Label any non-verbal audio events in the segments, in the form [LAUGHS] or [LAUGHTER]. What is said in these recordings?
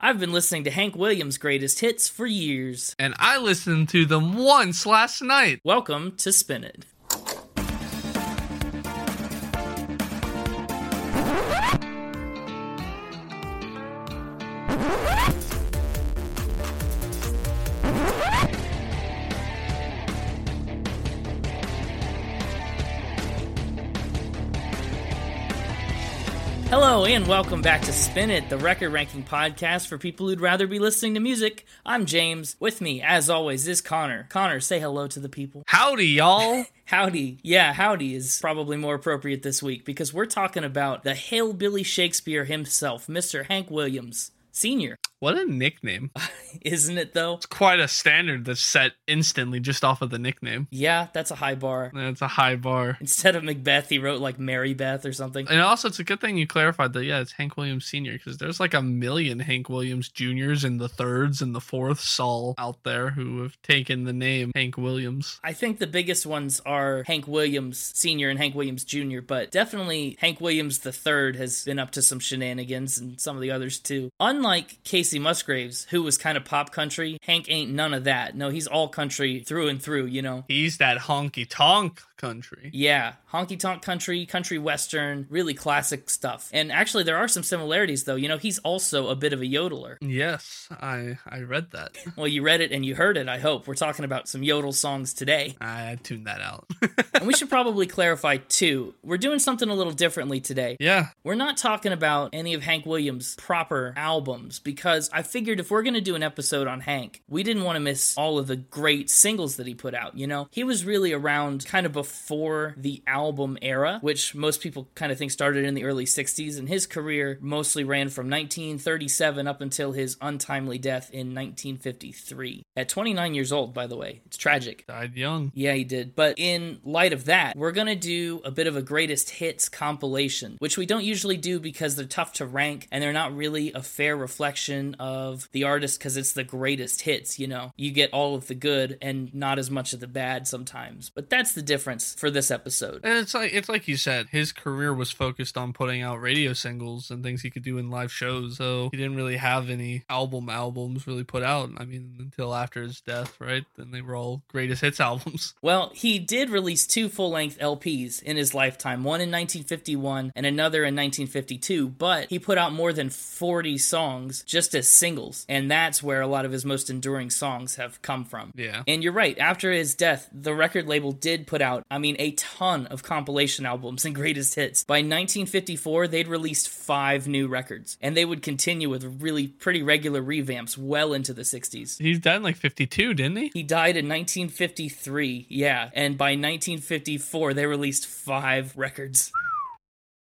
I've been listening to Hank Williams' greatest hits for years. And I listened to them once last night. Welcome to Spin It. And welcome back to Spin It, the record ranking podcast for people who'd rather be listening to music. I'm James. With me, as always, is Connor. Connor, say hello to the people. Howdy, y'all. [LAUGHS] Howdy. Yeah, howdy is probably more appropriate this week because we're talking about the Hillbilly Shakespeare himself, Mr. Hank Williams, Sr. What a nickname. [LAUGHS] Isn't it though? It's quite a standard that's set instantly just off of the nickname. Yeah, that's a high bar. That's a high bar. Instead of Macbeth, he wrote like Mary Beth or something. And also, it's a good thing you clarified that, yeah, it's Hank Williams Sr., because there's like a million Hank Williams Juniors and the thirds and the fourths all out there who have taken the name Hank Williams. I think the biggest ones are Hank Williams Sr. and Hank Williams Jr., but definitely Hank Williams the third has been up to some shenanigans and some of the others too. Unlike Kacey Musgraves, who was kind of pop country, Hank ain't none of that. No, he's all country through and through, you know? He's that honky tonk country. Yeah, honky tonk country, country western, really classic stuff. And actually, there are some similarities, though. You know, he's also a bit of a yodeler. Yes, I I read that. [LAUGHS] well, you read it and you heard it, I hope. We're talking about some yodel songs today. I tuned that out. [LAUGHS] and we should probably clarify, too, we're doing something a little differently today. Yeah. We're not talking about any of Hank Williams' proper albums because I figured if we're going to do an episode on Hank, we didn't want to miss all of the great singles that he put out. You know, he was really around kind of before the album era, which most people kind of think started in the early 60s, and his career mostly ran from 1937 up until his untimely death in 1953. At 29 years old, by the way. It's tragic. Died young. Yeah, he did. But in light of that, we're going to do a bit of a greatest hits compilation, which we don't usually do because they're tough to rank and they're not really a fair reflection of the artist because it's the greatest hits, you know. You get all of the good and not as much of the bad sometimes. But that's the difference for this episode. And it's like it's like you said, his career was focused on putting out radio singles and things he could do in live shows. So he didn't really have any album albums really put out. I mean, until after his death, right? Then they were all greatest hits [LAUGHS] albums. Well, he did release two full-length LPs in his lifetime, one in 1951 and another in 1952, but he put out more than 40 songs just as singles, and that's where a lot of his most enduring songs have come from. Yeah. And you're right, after his death, the record label did put out, I mean, a ton of compilation albums and greatest hits. By 1954, they'd released five new records, and they would continue with really pretty regular revamps well into the 60s. He's died in like 52, didn't he? He died in 1953, yeah, and by 1954, they released five records.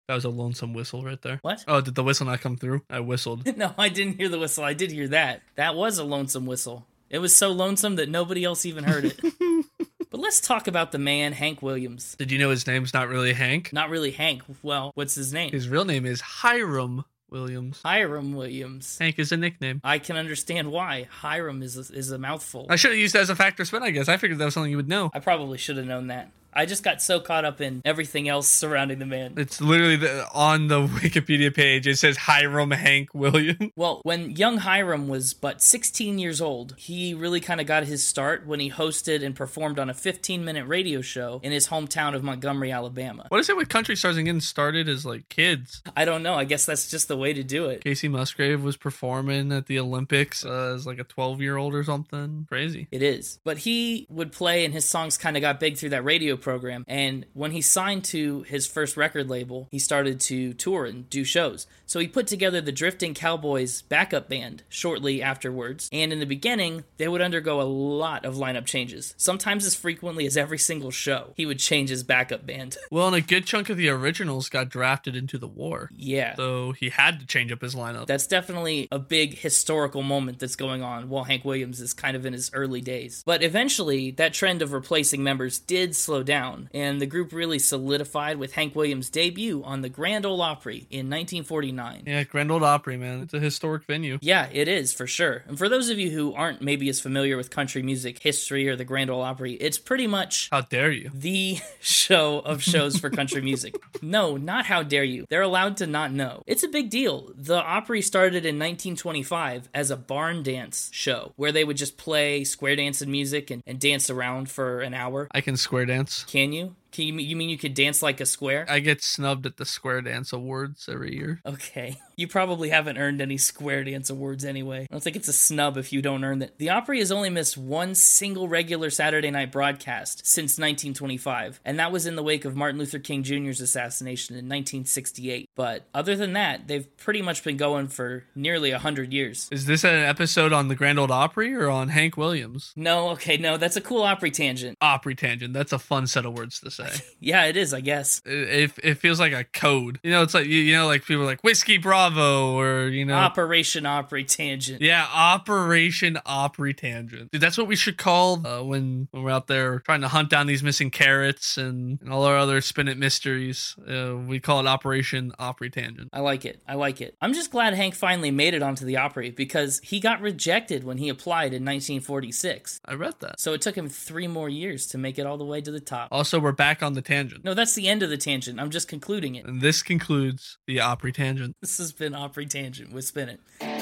That was a lonesome whistle right there. What? Oh, did the whistle not come through? I whistled. [LAUGHS] no, I didn't hear the whistle. I did hear that. That was a lonesome whistle. It was so lonesome that nobody else even heard it. [LAUGHS] but let's talk about the man, Hank Williams. Did you know his name's not really Hank? Not really Hank. Well, what's his name? His real name is Hiram Williams. Hiram Williams. Hank is a nickname. I can understand why. Hiram is a, is a mouthful. I should have used that as a fact or spin, I guess. I figured that was something you would know. I probably should have known that. I just got so caught up in everything else surrounding the man. It's literally the, on the [LAUGHS] Wikipedia page. It says Hiram Hank Williams. [LAUGHS] Well, when young Hiram was but 16 years old, he really kind of got his start when he hosted and performed on a 15 minute radio show in his hometown of Montgomery, Alabama. What is it with country stars and getting started as like kids? I don't know. I guess that's just the way to do it. Kacey Musgrave was performing at the Olympics uh, as like a 12 year old or something. Crazy. It is. But he would play, and his songs kind of got big through that radio program. And when he signed to his first record label, he started to tour and do shows. So he put together the Drifting Cowboys backup band shortly afterwards. And in the beginning, they would undergo a lot of lineup changes, sometimes as frequently as every single show. He would change his backup band. [LAUGHS] Well, and a good chunk of the originals got drafted into the war. Yeah. So he had to change up his lineup. That's definitely a big historical moment that's going on while Hank Williams is kind of in his early days. But eventually, that trend of replacing members did slow down down, and the group really solidified with Hank Williams' debut on the Grand Ole Opry in 1949. Yeah, Grand Ole Opry, man. It's a historic venue. Yeah, it is for sure. And for those of you who aren't maybe as familiar with country music history or the Grand Ole Opry, it's pretty much How dare you? the [LAUGHS] show of shows for country music. [LAUGHS] No, not how dare you. They're allowed to not know. It's a big deal. The Opry started in 1925 as a barn dance show where they would just play square dance and music and, and dance around for an hour. I can square dance. Can you? Can you, you mean you could dance like a square? I get snubbed at the Square Dance Awards every year. Okay. [LAUGHS] You probably haven't earned any Square Dance awards anyway. I don't think it's a snub if you don't earn that. The Opry has only missed one single regular Saturday night broadcast since 1925, and that was in the wake of Martin Luther King Jr.'s assassination in 1968. But other than that, they've pretty much been going for nearly 100 years. Is this an episode on the Grand Ole Opry or on Hank Williams? No, okay, no, that's a cool Opry tangent. Opry tangent. That's a fun set of words to say. [LAUGHS] Yeah, it is, I guess. it, it, it feels like a code. You know, it's like you, you know, like people are like whiskey Bravo or you know, Operation Opry tangent. yeah, Operation Opry tangent. Dude, that's what we should call uh, when when we're out there trying to hunt down these missing carrots and, and all our other spin it mysteries. Uh, we call it Operation Opry tangent. I like it. I like it. I'm just glad Hank finally made it onto the Opry because he got rejected when he applied in 1946. I read that. So it took him three more years to make it all the way to the top. Also, we're back on the tangent. No, that's the end of the tangent. I'm just concluding it. And this concludes the Opry tangent. This has been Opry Tangent with Spin It.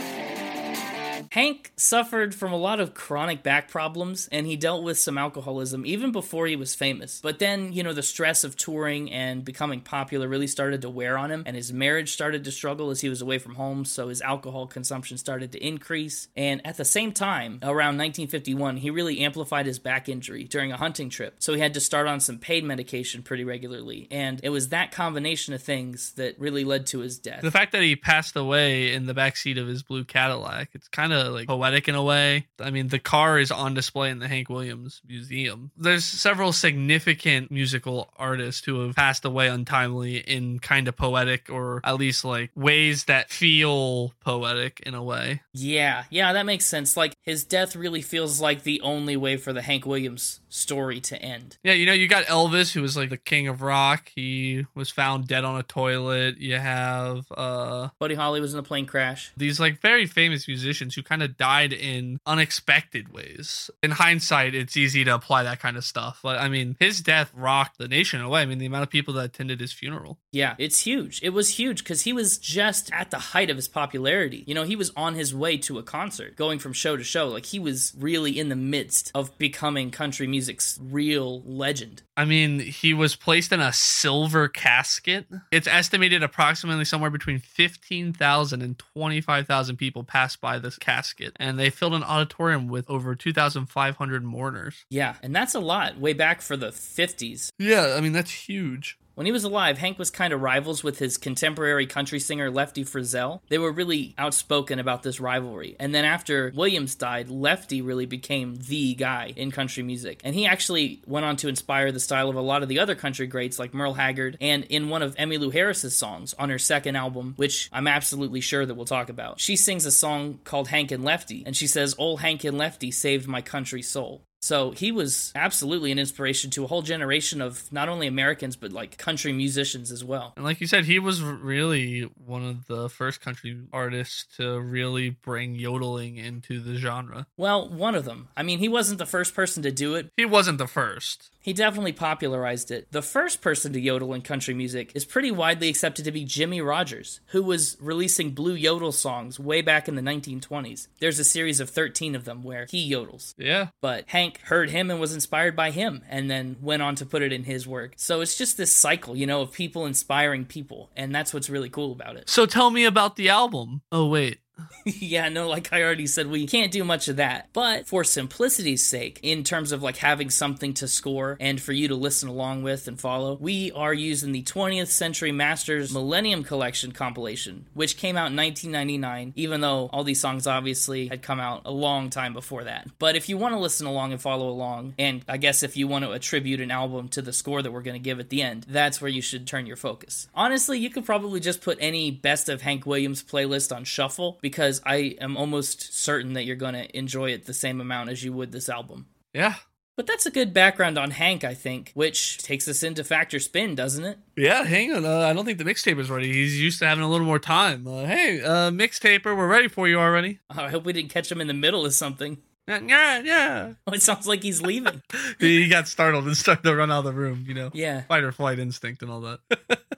Hank suffered from a lot of chronic back problems and he dealt with some alcoholism even before he was famous. But then, you know, the stress of touring and becoming popular really started to wear on him, and his marriage started to struggle as he was away from home, so his alcohol consumption started to increase. And at the same time, around 1951, he really amplified his back injury during a hunting trip, so he had to start on some pain medication pretty regularly. And it was that combination of things that really led to his death. The fact that he passed away in the backseat of his blue Cadillac, it's kind of like poetic in a way. I mean, the car is on display in the Hank Williams Museum. There's several significant musical artists who have passed away untimely in kind of poetic or at least like ways that feel poetic in a way. Yeah, yeah, that makes sense. Like his death really feels like the only way for the Hank Williams story to end. Yeah, you know, you got Elvis, who was like the king of rock. He was found dead on a toilet. You have uh Buddy Holly was in a plane crash. these like very famous musicians who kind of died in unexpected ways. In hindsight, it's easy to apply that kind of stuff. But I mean, his death rocked the nation in a way. I mean, the amount of people that attended his funeral. Yeah, it's huge. It was huge because he was just at the height of his popularity. You know, he was on his way to a concert, going from show to show. Like he was really in the midst of becoming country music's real legend. I mean, he was placed in a silver casket. It's estimated approximately somewhere between 15,000 and 25,000 people passed by this casket, and they filled an auditorium with over 2,500 mourners. Yeah, and that's a lot way back for the 50s. Yeah, I mean, that's huge. When he was alive, Hank was kind of rivals with his contemporary country singer Lefty Frizzell. They were really outspoken about this rivalry. And then after Williams died, Lefty really became the guy in country music. And he actually went on to inspire the style of a lot of the other country greats like Merle Haggard and in one of Emmylou Harris's songs on her second album, which I'm absolutely sure that we'll talk about. She sings a song called Hank and Lefty, and she says, Old Hank and Lefty saved my country soul. So he was absolutely an inspiration to a whole generation of not only Americans, but like country musicians as well. And like you said, he was really one of the first country artists to really bring yodeling into the genre. Well, one of them. I mean, he wasn't the first person to do it. He wasn't the first. He definitely popularized it. The first person to yodel in country music is pretty widely accepted to be Jimmie Rodgers, who was releasing blue yodel songs way back in the 1920s. There's a series of 13 of them where he yodels. Yeah. But Hank heard him and was inspired by him and then went on to put it in his work. So it's just this cycle, you know, of people inspiring people. And that's what's really cool about it. So tell me about the album. Oh, wait. [LAUGHS] yeah, no, like I already said, we can't do much of that. But for simplicity's sake, in terms of like having something to score and for you to listen along with and follow, we are using the 20th Century Masters Millennium Collection compilation, which came out in 1999, even though all these songs obviously had come out a long time before that. But if you want to listen along and follow along, and I guess if you want to attribute an album to the score that we're going to give at the end, that's where you should turn your focus. Honestly, you could probably just put any best of Hank Williams playlist on shuffle because I am almost certain that you're going to enjoy it the same amount as you would this album. Yeah. But that's a good background on Hank, I think, which takes us into Fact or Spin, doesn't it? Yeah, hang on. Uh, I don't think the mixtape is ready. He's used to having a little more time. Uh, hey, uh, mixtaper, we're ready for you already. Oh, I hope we didn't catch him in the middle of something. Yeah, yeah, yeah. Oh, [LAUGHS] it sounds like he's leaving. [LAUGHS] he got startled and started to run out of the room, you know? yeah. Fight or flight instinct and all that.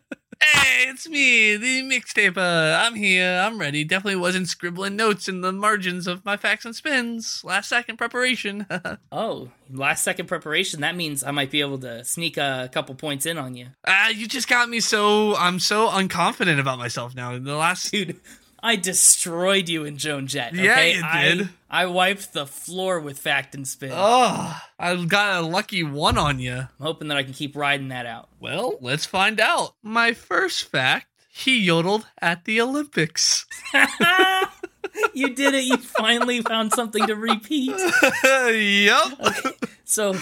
[LAUGHS] hey, it's me, the mixtaper. I'm here. I'm ready. Definitely wasn't scribbling notes in the margins of my facts and spins. Last second preparation. [LAUGHS] Oh, last second preparation. That means I might be able to sneak a couple points in on you. Ah, you just got me so I'm so unconfident about myself now. In the last Dude, I destroyed you in Joan Jett. Yeah, you I- did. I, wiped the floor with Fact and Spin. Oh, I got a lucky one on you. I'm hoping that I can keep riding that out. Well, let's find out. My first fact he yodeled at the Olympics. [LAUGHS] you did it. You finally found something to repeat. [LAUGHS] yup. So,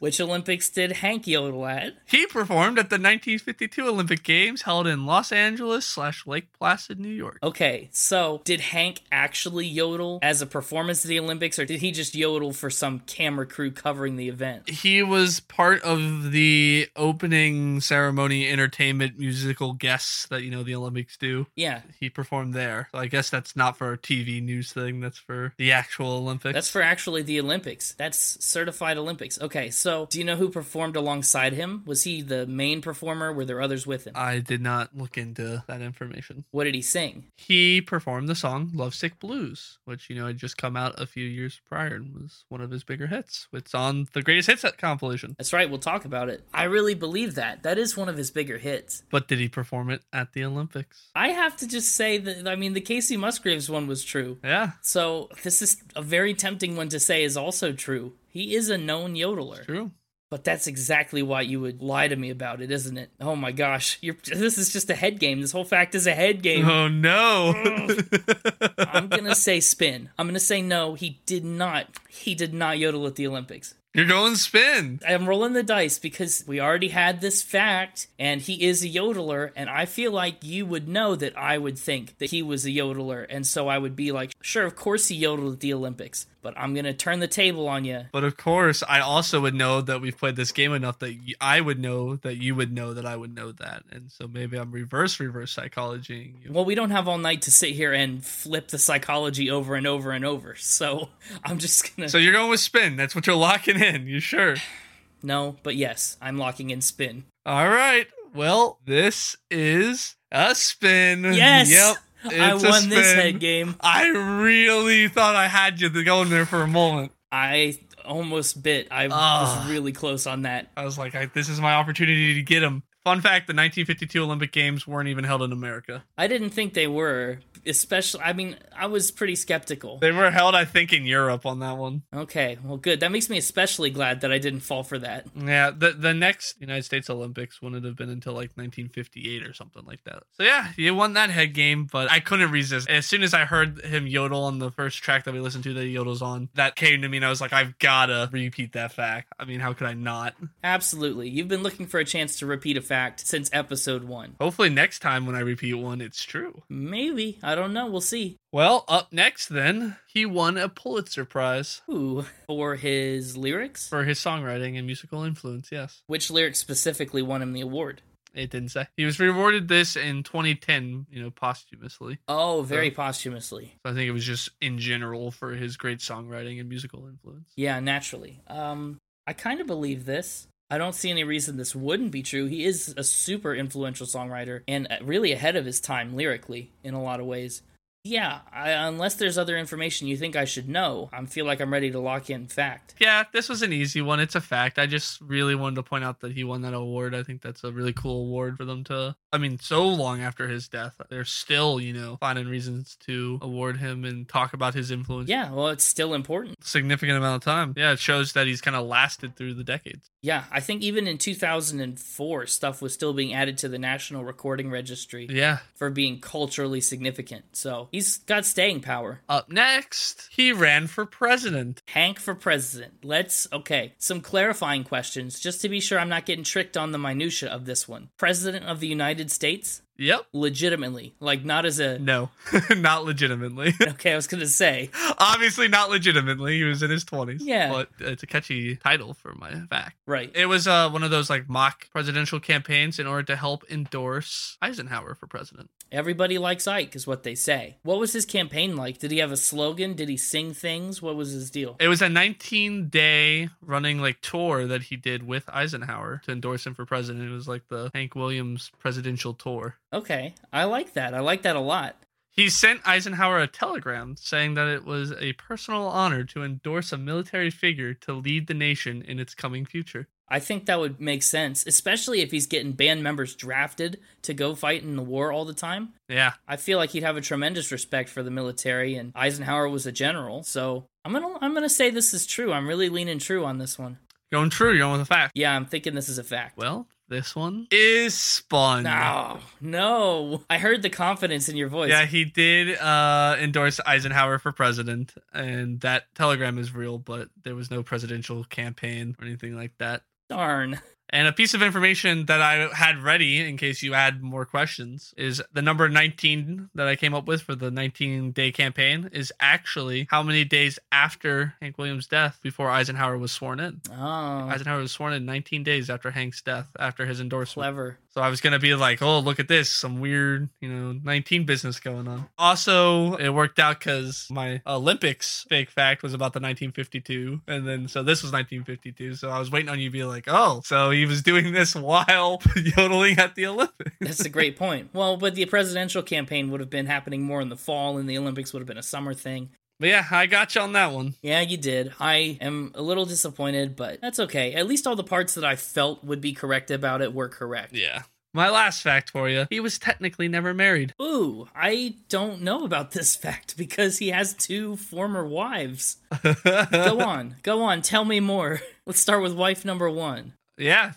which Olympics did Hank yodel at? He performed at the 1952 Olympic Games held in Los Angeles slash Lake Placid, New York. Okay, so did Hank actually yodel as a performance at the Olympics, or did he just yodel for some camera crew covering the event? He was part of the opening ceremony entertainment musical guests that, you know, the Olympics do. Yeah, He performed there. So I guess that's not for a TV news thing, that's for the actual Olympics. that's for actually the Olympics. That's certified Olympics. Okay, so do you know who performed alongside him? Was he the main performer? Were there others with him? I did not look into that information. What did he sing? He performed the song Lovesick Blues, which, you know, had just come out a few years prior and was one of his bigger hits. It's on the greatest hits compilation. That's right, we'll talk about it. I really believe that. That is one of his bigger hits. But did he perform it at the Olympics? I have to just say that, I mean, the Kacey Musgraves one was true. Yeah, So this is a very tempting one to say is also true. He is a known yodeler. true. But that's exactly why you would lie to me about it, isn't it? Oh my gosh, you're this is just a head game. This whole fact is a head game. Oh no. [LAUGHS] I'm gonna [LAUGHS] say spin. I'm gonna say no. He did not. He did not yodel at the Olympics. You're going spin. I'm rolling the dice because we already had this fact, and he is a yodeler, and I feel like you would know that I would think that he was a yodeler, and so I would be like, sure, of course he yodeled at the Olympics, but I'm gonna turn the table on you. But of course, I also would know that we've played this game enough that I would know that you would know that I would know that. And so maybe I'm reverse reverse psychologying you. Well, we don't have all night to sit here and flip the psychology over and over and over, so [LAUGHS] I'm just gonna. So you're going with spin. That's what you're locking in. You sure? [SIGHS] no, but yes, I'm locking in spin. All right. Well, this is a spin. Yes! Yep. I won this head game. I really thought I had you going there for a moment. I almost bit. I Ah. was really close on that. I was like, I, this is my opportunity to get him. Fun fact the 1952 Olympic Games weren't even held in America. I didn't think they were, especially. I mean, I was pretty skeptical. They were held, I think, in Europe on that one. Okay, well, good. That makes me especially glad that I didn't fall for that. Yeah, the the next United States Olympics wouldn't have been until like 1958 or something like that. So yeah, you won that head game, but I couldn't resist. As soon as I heard him yodel on the first track that we listened to that he yodels on, that came to me and I was like, I've gotta repeat that fact. I mean, how could I not? Absolutely. You've been looking for a chance to repeat a fact since episode one. Hopefully next time when I repeat one, it's true. Maybe. I don't know. We'll see. Well, up next then, he won a Pulitzer Prize Ooh, for his lyrics? for his songwriting and musical influence, yes. Which lyrics specifically won him the award? It didn't say. He was rewarded this in 2010, you know, posthumously. Oh, very posthumously. So I think it was just in general for his great songwriting and musical influence. Yeah, naturally. Um, I kind of believe this. I don't see any reason this wouldn't be true. He is a super influential songwriter and really ahead of his time lyrically in a lot of ways. Yeah, I, unless there's other information you think I should know, I feel like I'm ready to lock in fact. Yeah, this was an easy one. It's a fact. I just really wanted to point out that he won that award. I think that's a really cool award for them to. I mean, so long after his death, they're still, you know, finding reasons to award him and talk about his influence. Yeah, well, it's still important. Significant amount of time. Yeah, it shows that he's kind of lasted through the decades. Yeah, I think even in 2004, stuff was still being added to the National Recording Registry Yeah. for being culturally significant. So he's got staying power. Up next, he ran for president. Hank for president. Let's, okay, some clarifying questions just to be sure I'm not getting tricked on the minutia of this one. President of the United States? Yep. Legitimately. Like, not as a. No, [LAUGHS] not legitimately. [LAUGHS] Okay, I was going to say. Obviously, not legitimately. He was in his 20s. Yeah. But it's a catchy title for my fact. Right. It was uh, one of those like mock presidential campaigns in order to help endorse Eisenhower for president. Everybody likes Ike, is what they say. What was his campaign like? Did he have a slogan? Did he sing things? What was his deal? It was a 19 day running like tour that he did with Eisenhower to endorse him for president. It was like the Hank Williams presidential tour. Okay, I like that. I like that a lot. He sent Eisenhower a telegram saying that it was a personal honor to endorse a military figure to lead the nation in its coming future. I think that would make sense, especially if he's getting band members drafted to go fight in the war all the time. Yeah. I feel like he'd have a tremendous respect for the military, and Eisenhower was a general. So I'm gonna I'm gonna say this is true. I'm really leaning true on this one. Going true, you're going with a fact. Yeah, I'm thinking this is a fact. Well, this one is spun. No, no. I heard the confidence in your voice. Yeah, he did uh, endorse Eisenhower for president, and that telegram is real, but there was no presidential campaign or anything like that. Darn. And a piece of information that I had ready in case you had more questions is the number 19 that I came up with for the 19 day campaign is actually how many days after Hank Williams' death before Eisenhower was sworn in. Oh, Eisenhower was sworn in 19 days after Hank's death, after his endorsement. clever. So I was gonna be like, oh, look at this, some weird, you know, 19 business going on. Also, it worked out because my Olympics fake fact was about the 1952, and then so this was 1952. So I was waiting on you to be like, oh, so he was doing this while [LAUGHS] yodeling at the Olympics. That's a great point. Well, but the presidential campaign would have been happening more in the fall, and the Olympics would have been a summer thing. But yeah, I got you on that one. Yeah, you did. I am a little disappointed, but that's okay. At least all the parts that I felt would be correct about it were correct. Yeah. My last fact for you: he was technically never married. Ooh, I don't know about [LAUGHS] this fact because he has two former wives. [LAUGHS] Go on, go on, tell me more. [LAUGHS] Let's start with wife number one. Yeah,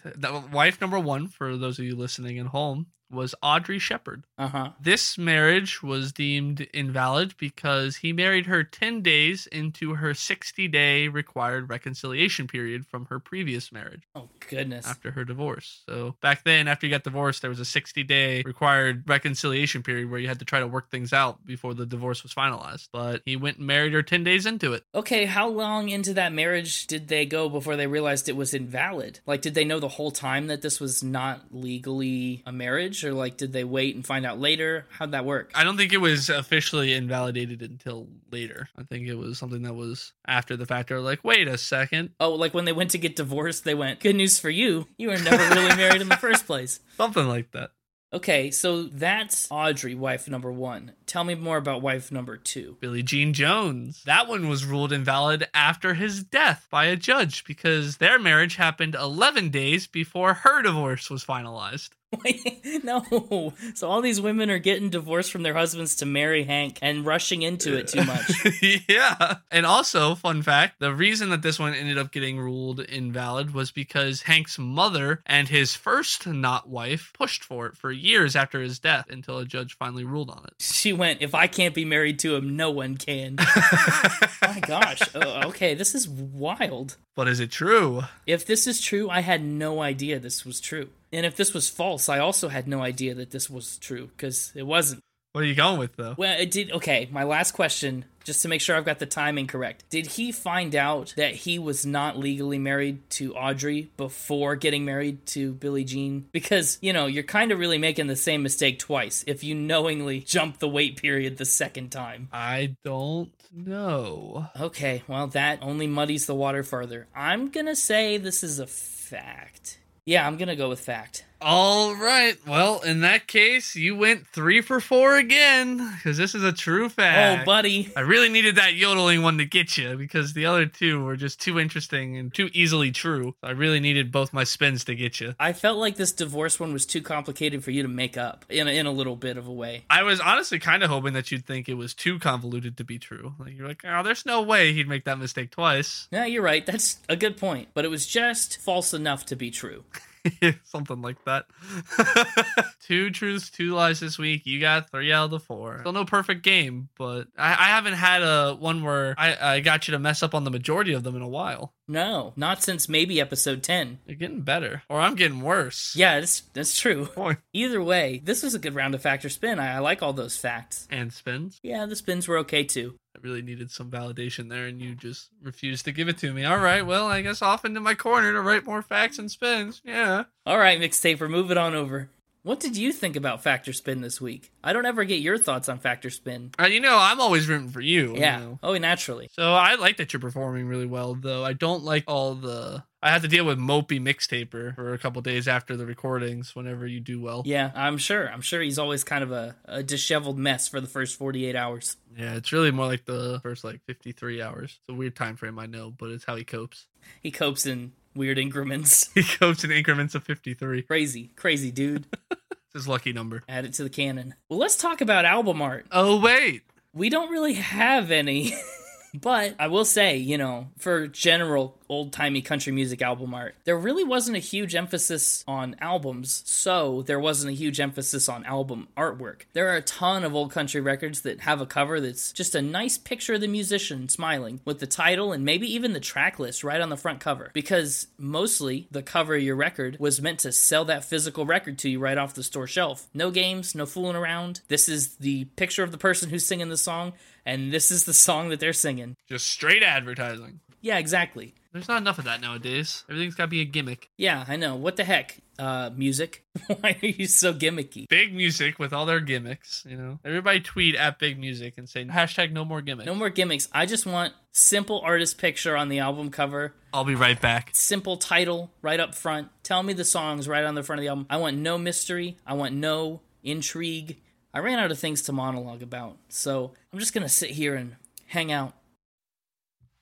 wife number one for those of you listening at home was Audrey Sheppard. Uh huh. This marriage was deemed invalid because he married her 10 days into her 60 day required reconciliation period from her previous marriage Oh, goodness. after her divorce. So back then, after you got divorced, there was a 60 day required reconciliation period where you had to try to work things out before the divorce was finalized. But he went and married her 10 days into it. Okay, how long into that marriage did they go before they realized it was invalid? Like, did they know the whole time that this was not legally a marriage? Or, like, did they wait and find out later? How'd that work? I don't think it was officially invalidated until later. I think it was something that was after the fact. Or like, wait a second, Oh, like when they went to get divorced, they went, Good news for you. You were never really married in the [LAUGHS] first place. something like that. Okay, so that's Audrey, wife number one. Tell me more about wife number two. Billie Jean Jones. That one was ruled invalid after his death by a judge because their marriage happened 11 days before her divorce was finalized. Wait, [LAUGHS] no. So all these women are getting divorced from their husbands to marry Hank and rushing into it too much. [LAUGHS] yeah. And also, fun fact the reason that this one ended up getting ruled invalid was because Hank's mother and his first not wife pushed for it for years after his death until a judge finally ruled on it. She went, If I can't be married to him, no one can. [LAUGHS] My gosh. Oh, okay, this is wild. but is it true? If this is true, I had no idea this was true. And if this was false, I also had no idea that this was true because it wasn't. What are you going with, though? Well, it did. Okay, my last question, just to make sure I've got the timing correct. Did he find out that he was not legally married to Audrey before getting married to Billie Jean? Because, you know, you're kind of really making the same mistake twice if you knowingly jump the wait period the second time. I don't know. Okay, well, that only muddies the water further. I'm gonna say this is a fact. Yeah, I'm gonna go with fact. All right. Well, in that case, you went three for four again because this is a true fact. Oh, buddy. I really needed that yodeling one to get you because the other two were just too interesting and too easily true. I really needed both my spins to get you. I felt like this divorce one was too complicated for you to make up in a, in a little bit of a way. I was honestly kind of hoping that you'd think it was too convoluted to be true. Like you're like, oh, there's no way he'd make that mistake twice. Yeah, you're right. That's a good point. But it was just false enough to be true. [LAUGHS] Something like that. [LAUGHS] two truths, two lies this week. You got three out of the four. Still no perfect game, but I, I haven't had a one where I, I got you to mess up on the majority of them in a while. No, not since maybe episode 10. You're getting better, or I'm getting worse. Yeah, that's, that's true. [LAUGHS] Boy. Either way, this was a good round of fact or spin. I, I like all those facts. And spins. Yeah, the spins were okay too. I really needed some validation there, and you just refused to give it to me. All right, well, I guess off into my corner to write more facts and spins. Yeah. All right, mixtape, we're moving on over. What did you think about Fact or Spin this week? I don't ever get your thoughts on Fact or Spin. Uh, you know, I'm always rooting for you. Yeah. you know. Oh, naturally. So I like that you're performing really well, though. I don't like all the. I had to deal with mopey mixtaper for a couple days after the recordings. Whenever you do well, Yeah, I'm sure. I'm sure he's always kind of a, a disheveled mess for the first 48 hours. yeah, it's really more like the first like 53 hours. It's a weird time frame, I know, but it's how he copes. He copes in weird increments. He copes in increments of 53. crazy, crazy dude. [LAUGHS] It's his lucky number. Add it to the canon. Well, let's talk about album art. Oh wait, We don't really have any. [LAUGHS] But I will say, you know, for general old timey country music album art, there really wasn't a huge emphasis on albums, so there wasn't a huge emphasis on album artwork. There are a ton of old country records that have a cover that's just a nice picture of the musician smiling with the title and maybe even the track list right on the front cover. Because mostly the cover of your record was meant to sell that physical record to you right off the store shelf. No games, no fooling around. This is the picture of the person who's singing the song, and this is the song that they're singing. just straight advertising. Yeah, exactly. There's not enough of that nowadays. Everything's got to be a gimmick. Yeah, I know. What the heck? Uh, music? [LAUGHS] Why are you so gimmicky? Big music with all their gimmicks. You know, everybody tweet at big music and say hashtag no more gimmicks. No more gimmicks. I just want simple artist picture on the album cover, I'll be right back. simple title right up front. Tell me the songs right on the front of the album. I want no mystery. I want no intrigue. I ran out of things to monologue about, so I'm just gonna sit here and hang out.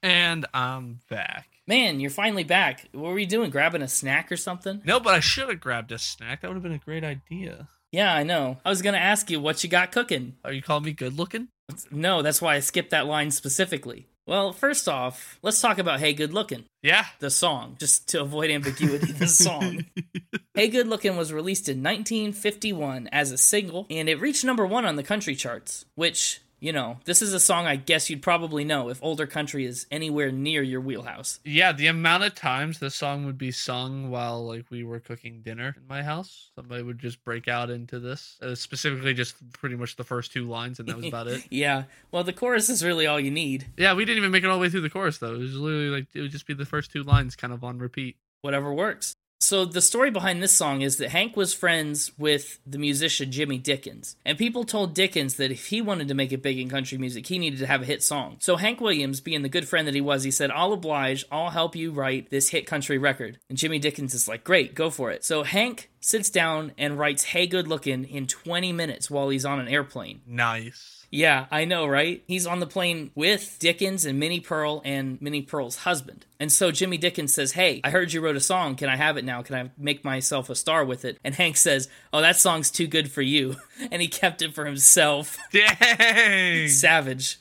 And I'm back. Man, you're finally back. What were you doing? Grabbing a snack or something? No, but I should have grabbed a snack. That would have been a great idea. Yeah, I know. I was gonna ask you what you got cooking. Are you calling me good looking? No, that's why I skipped that line specifically. Well, first off, let's talk about Hey Good Looking. Yeah. the song, just to avoid ambiguity, the [LAUGHS] song. hey Good Looking was released in 1951 as a single, and it reached number one on the country charts, which, you know, this is a song I guess you'd probably know if older country is anywhere near your wheelhouse. Yeah, the amount of times this song would be sung while like we were cooking dinner in my house, somebody would just break out into this. Uh, specifically, just pretty much the first two lines, and that was about it. [LAUGHS] Yeah, well, the chorus is really all you need. Yeah, we didn't even make it all the way through the chorus though. It was literally like it would just be the first two lines, kind of on repeat. whatever works. So the story behind this song is that Hank was friends with the musician Jimmy Dickens, and people told Dickens that if he wanted to make it big in country music, he needed to have a hit song. So Hank Williams, being the good friend that he was, he said, "I'll oblige. I'll help you write this hit country record." And Jimmy Dickens is like, "Great, go for it." So Hank sits down and writes "Hey Good Lookin'" in 20 minutes while he's on an airplane. Nice. Yeah, I know, right? He's on the plane with Dickens and Minnie Pearl and Minnie Pearl's husband. And so Jimmy Dickens says, Hey, I heard you wrote a song. Can I have it now? Can I make myself a star with it? And Hank says, Oh, that song's too good for you. [LAUGHS] And he kept it for himself. [LAUGHS] Dang. [LAUGHS] Savage.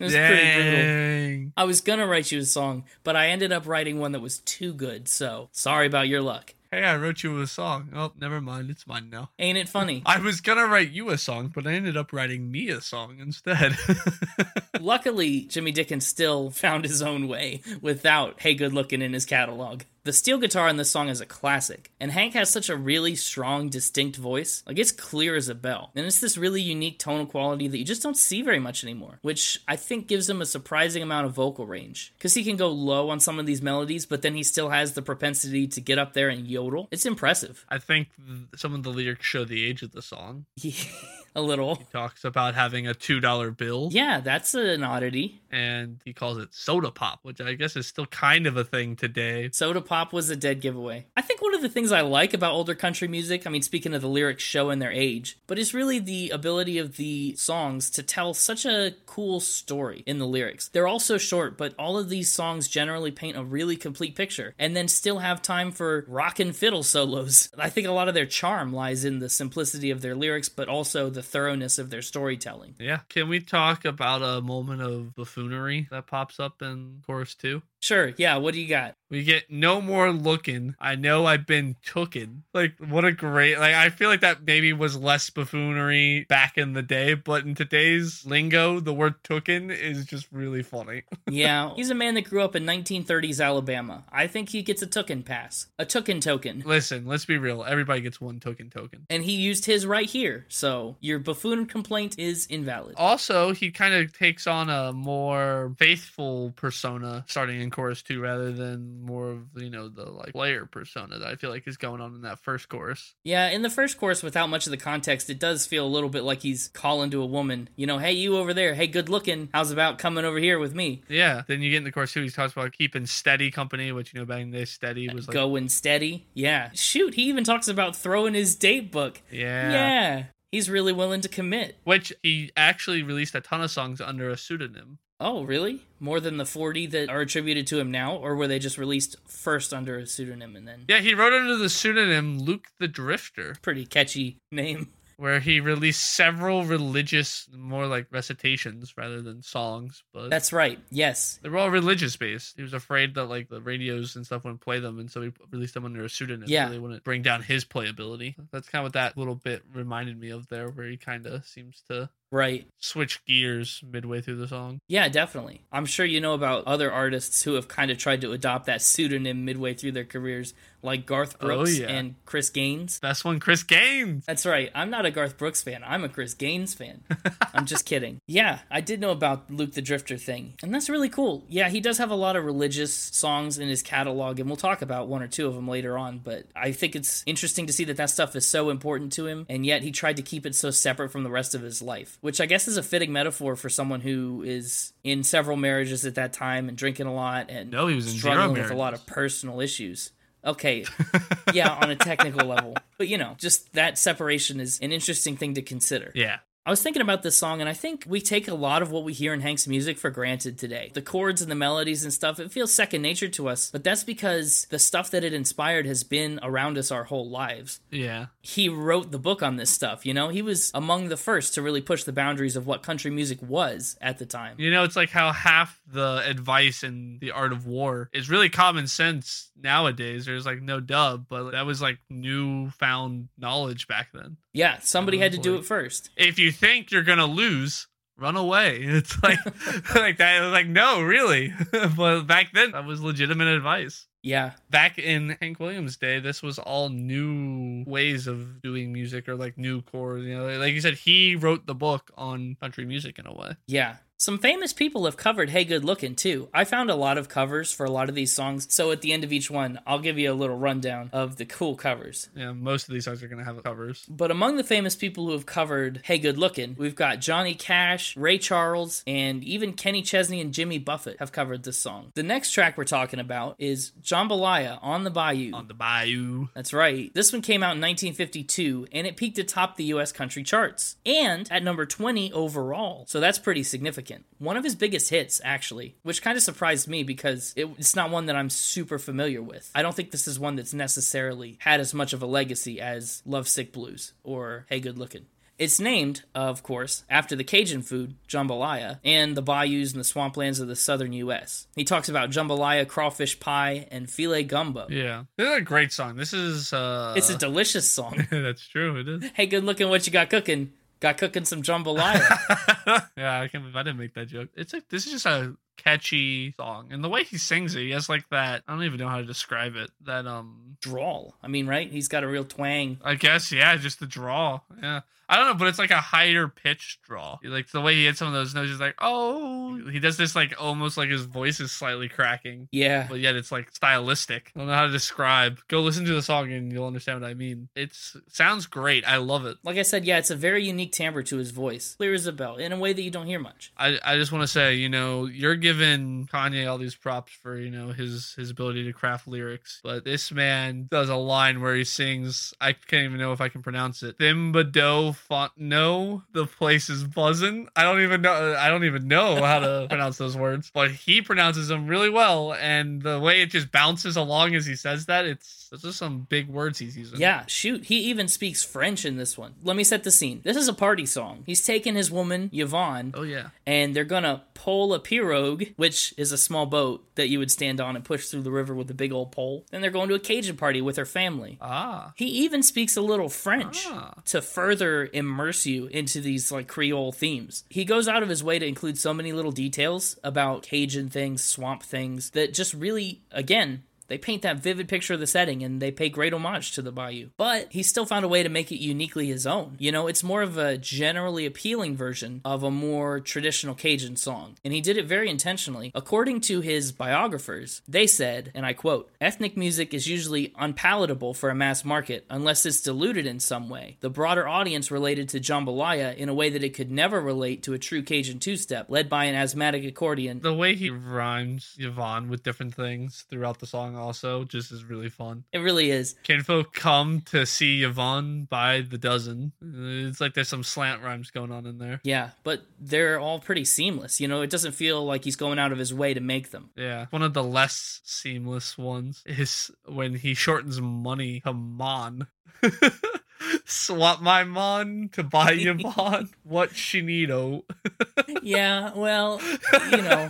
It was pretty brutal. Dang. I was gonna write you a song, but I ended up writing one that was too good, so sorry about your luck. Hey, I wrote you a song. Oh, never mind. It's mine now. Ain't it funny? I was gonna write you a song, but I ended up writing me a song instead. [LAUGHS] Luckily, Jimmy Dickens still found his own way without Hey Good Looking in his catalog. The steel guitar in this song is a classic, and Hank has such a really strong, distinct voice. Like, it's clear as a bell. And it's this really unique tonal quality that you just don't see very much anymore, which I think gives him a surprising amount of vocal range. Because he can go low on some of these melodies, but then he still has the propensity to get up there and yodel. It's impressive. I think some of the lyrics show the age of the song. [LAUGHS] a little. He talks about having a two dollar bill, Yeah, that's an oddity. And he calls it soda pop, which I guess is still kind of a thing today. Soda Pop was a dead giveaway. I think one of the things I like about older country music, I mean, speaking of the lyrics showing their age, but is really the ability of the songs to tell such a cool story in the lyrics. They're all so short, but all of these songs generally paint a really complete picture and then still have time for rock and fiddle solos. I think a lot of their charm lies in the simplicity of their lyrics, but also the thoroughness of their storytelling. Yeah. Can we talk about a moment of buffoonery buffoonery that pops up in chorus two. Sure, yeah, what do you got? We get no more looking. I know I've been tooken. Like, what a great, like, I feel like that maybe was less buffoonery back in the day, but in today's lingo, the word tooken is just really funny. [LAUGHS] yeah, he's a man that grew up in 1930s Alabama. I think he gets a tooken pass, a tooken token. Listen, let's be real. Everybody gets one token token. And he used his right here, so your buffoon complaint is invalid. Also, he kind of takes on a more faithful persona starting in chorus two rather than more of you know the like player persona that I feel like is going on in that first chorus. Yeah, in the first chorus, without much of the context, it does feel a little bit like he's calling to a woman. You know, hey, you over there, hey, good looking. How's about coming over here with me? Yeah. Then you get in the chorus two. He talks about keeping steady company, which you know back in the steady was like going steady. Yeah. Shoot, he even talks about throwing his date book. Yeah. Yeah. He's really willing to commit. Which he actually released a ton of songs under a pseudonym. Oh, really? More than the 40 that are attributed to him now? Or were they just released first under a pseudonym and then. Yeah, he wrote under the pseudonym Luke the Drifter. Pretty catchy name [LAUGHS] where he released several religious, more like recitations rather than songs. But that's right. Yes, they were all religious based. He was afraid that like the radios and stuff wouldn't play them, and so he released them under a pseudonym. Yeah, so they wouldn't bring down his playability. That's kind of what that little bit reminded me of there, where he kind of seems to right. Switch gears midway through the song. Yeah definitely. I'm sure you know about other artists who have kind of tried to adopt that pseudonym midway through their careers like garth oh, brooks oh, yeah. and chris gaines. Best one chris gaines. That's right. I'm not a garth brooks fan. I'm a chris gaines fan. [LAUGHS] I'm just kidding. Yeah i did know about luke the drifter thing and that's really cool. Yeah he does have a lot of religious songs in his catalog and we'll talk about one or two of them later on but i think it's interesting to see that that stuff is so important to him and yet he tried to keep it so separate from the rest of his life which I guess is a fitting metaphor for someone who is in several marriages at that time and drinking a lot and no, he was struggling with a lot of personal issues. Okay, [LAUGHS] yeah, on a technical level, but you know, just that separation is an interesting thing to consider. Yeah, I was thinking about this song, and I think we take a lot of what we hear in Hank's music for granted today. The chords and the melodies and stuff, it feels second nature to us, but that's because the stuff that it inspired has been around us our whole lives. Yeah. He wrote the book on this stuff, you know? He was among the first to really push the boundaries of what country music was at the time. You know, it's like how half the advice in The Art of War is really common sense nowadays. There's like no dub, but that was like newfound knowledge back then. Yeah, somebody had to do it first. If you think you're gonna lose, run away. [LAUGHS] It's like [LAUGHS] like that. Was like no, really. [LAUGHS] but back then, that was legitimate advice. Yeah. Back in Hank Williams' day, this was all new ways of doing music or like new chords. You know, like you said, he wrote the book on country music in a way. Yeah. Some famous people have covered Hey Good Lookin' too. I found a lot of covers for a lot of these songs, so at the end of each one, I'll give you a little rundown of the cool covers. Yeah, most of these songs are going to have covers. But among the famous people who have covered Hey Good Lookin', we've got Johnny Cash, Ray Charles, and even Kenny Chesney and Jimmy Buffett have covered this song. The next track we're talking about is Jambalaya on the Bayou. On the Bayou. That's right. This one came out in 1952 and it peaked atop the US country charts and at number 20 overall. So that's pretty significant One of his biggest hits, actually, which kind of surprised me because it, it's not one that I'm super familiar with. I don't think this is one that's necessarily had as much of a legacy as Lovesick Blues or Hey Good Lookin'. It's named, of course, after the Cajun food, jambalaya, and the bayous and the swamplands of the southern U.S. He talks about jambalaya, crawfish pie, and filé gumbo. Yeah. This is a great song. This is, uh... It's a delicious song. [LAUGHS] That's true, it is. Hey, good looking what you got cooking. Got cooking some jambalaya. [LAUGHS] yeah, I can't believe I didn't make that joke. It's like this is just a catchy song, and the way he sings it, he has like that. I don't even know how to describe it. That um drawl. I mean, right? He's got a real twang. I guess, yeah, just the draw. Yeah. I don't know, but it's like a higher pitch draw. Like the way he hits some of those notes is like, oh, he does this like almost like his voice is slightly cracking. Yeah. But yet it's like stylistic. I don't know how to describe. Go listen to the song and you'll understand what I mean. It sounds great. I love it. Like I said, yeah, it's a very unique timbre to his voice. Clear as a bell in a way that you don't hear much. I, I just want to say, you know, you're giving given Kanye all these props for you know his his ability to craft lyrics, but this man does a line where he sings. I can't even know if I can pronounce it. Thimbado font. No, the place is buzzing. I don't even know. I don't even know how to [LAUGHS] pronounce those words, but he pronounces them really well, and the way it just bounces along as he says that, it's those are some big words he's using. Yeah, shoot. He even speaks French in this one. Let me set the scene. This is a party song. He's taking his woman, Yvonne, Oh yeah. and they're gonna pole a pirogue, which is a small boat that you would stand on and push through the river with a big old pole. Then they're going to a Cajun party with her family. Ah. He even speaks a little French Ah. to further immerse you into these like Creole themes. He goes out of his way to include so many little details about Cajun things, swamp things that just really, again, they paint that vivid picture of the setting and they pay great homage to the bayou. But he still found a way to make it uniquely his own. You know, it's more of a generally appealing version of a more traditional Cajun song. And he did it very intentionally. According to his biographers, they said, and I quote, ethnic music is usually unpalatable for a mass market unless it's diluted in some way. The broader audience related to jambalaya in a way that it could never relate to a true Cajun two step, led by an asthmatic accordion. The way he rhymes Yvonne with different things throughout the song also just is really fun. It really is. Kinfolk come to see Yvonne by the dozen. Uh, it's like there's some slant rhymes going on in there. Yeah, but they're all pretty seamless. You know, it doesn't feel like he's going out of his way to make them. Yeah. One of the less seamless ones is when he shortens money to mon. [LAUGHS] Swap my mon to buy [LAUGHS] Yvonne what she need oh. [LAUGHS] Yeah, well, you know,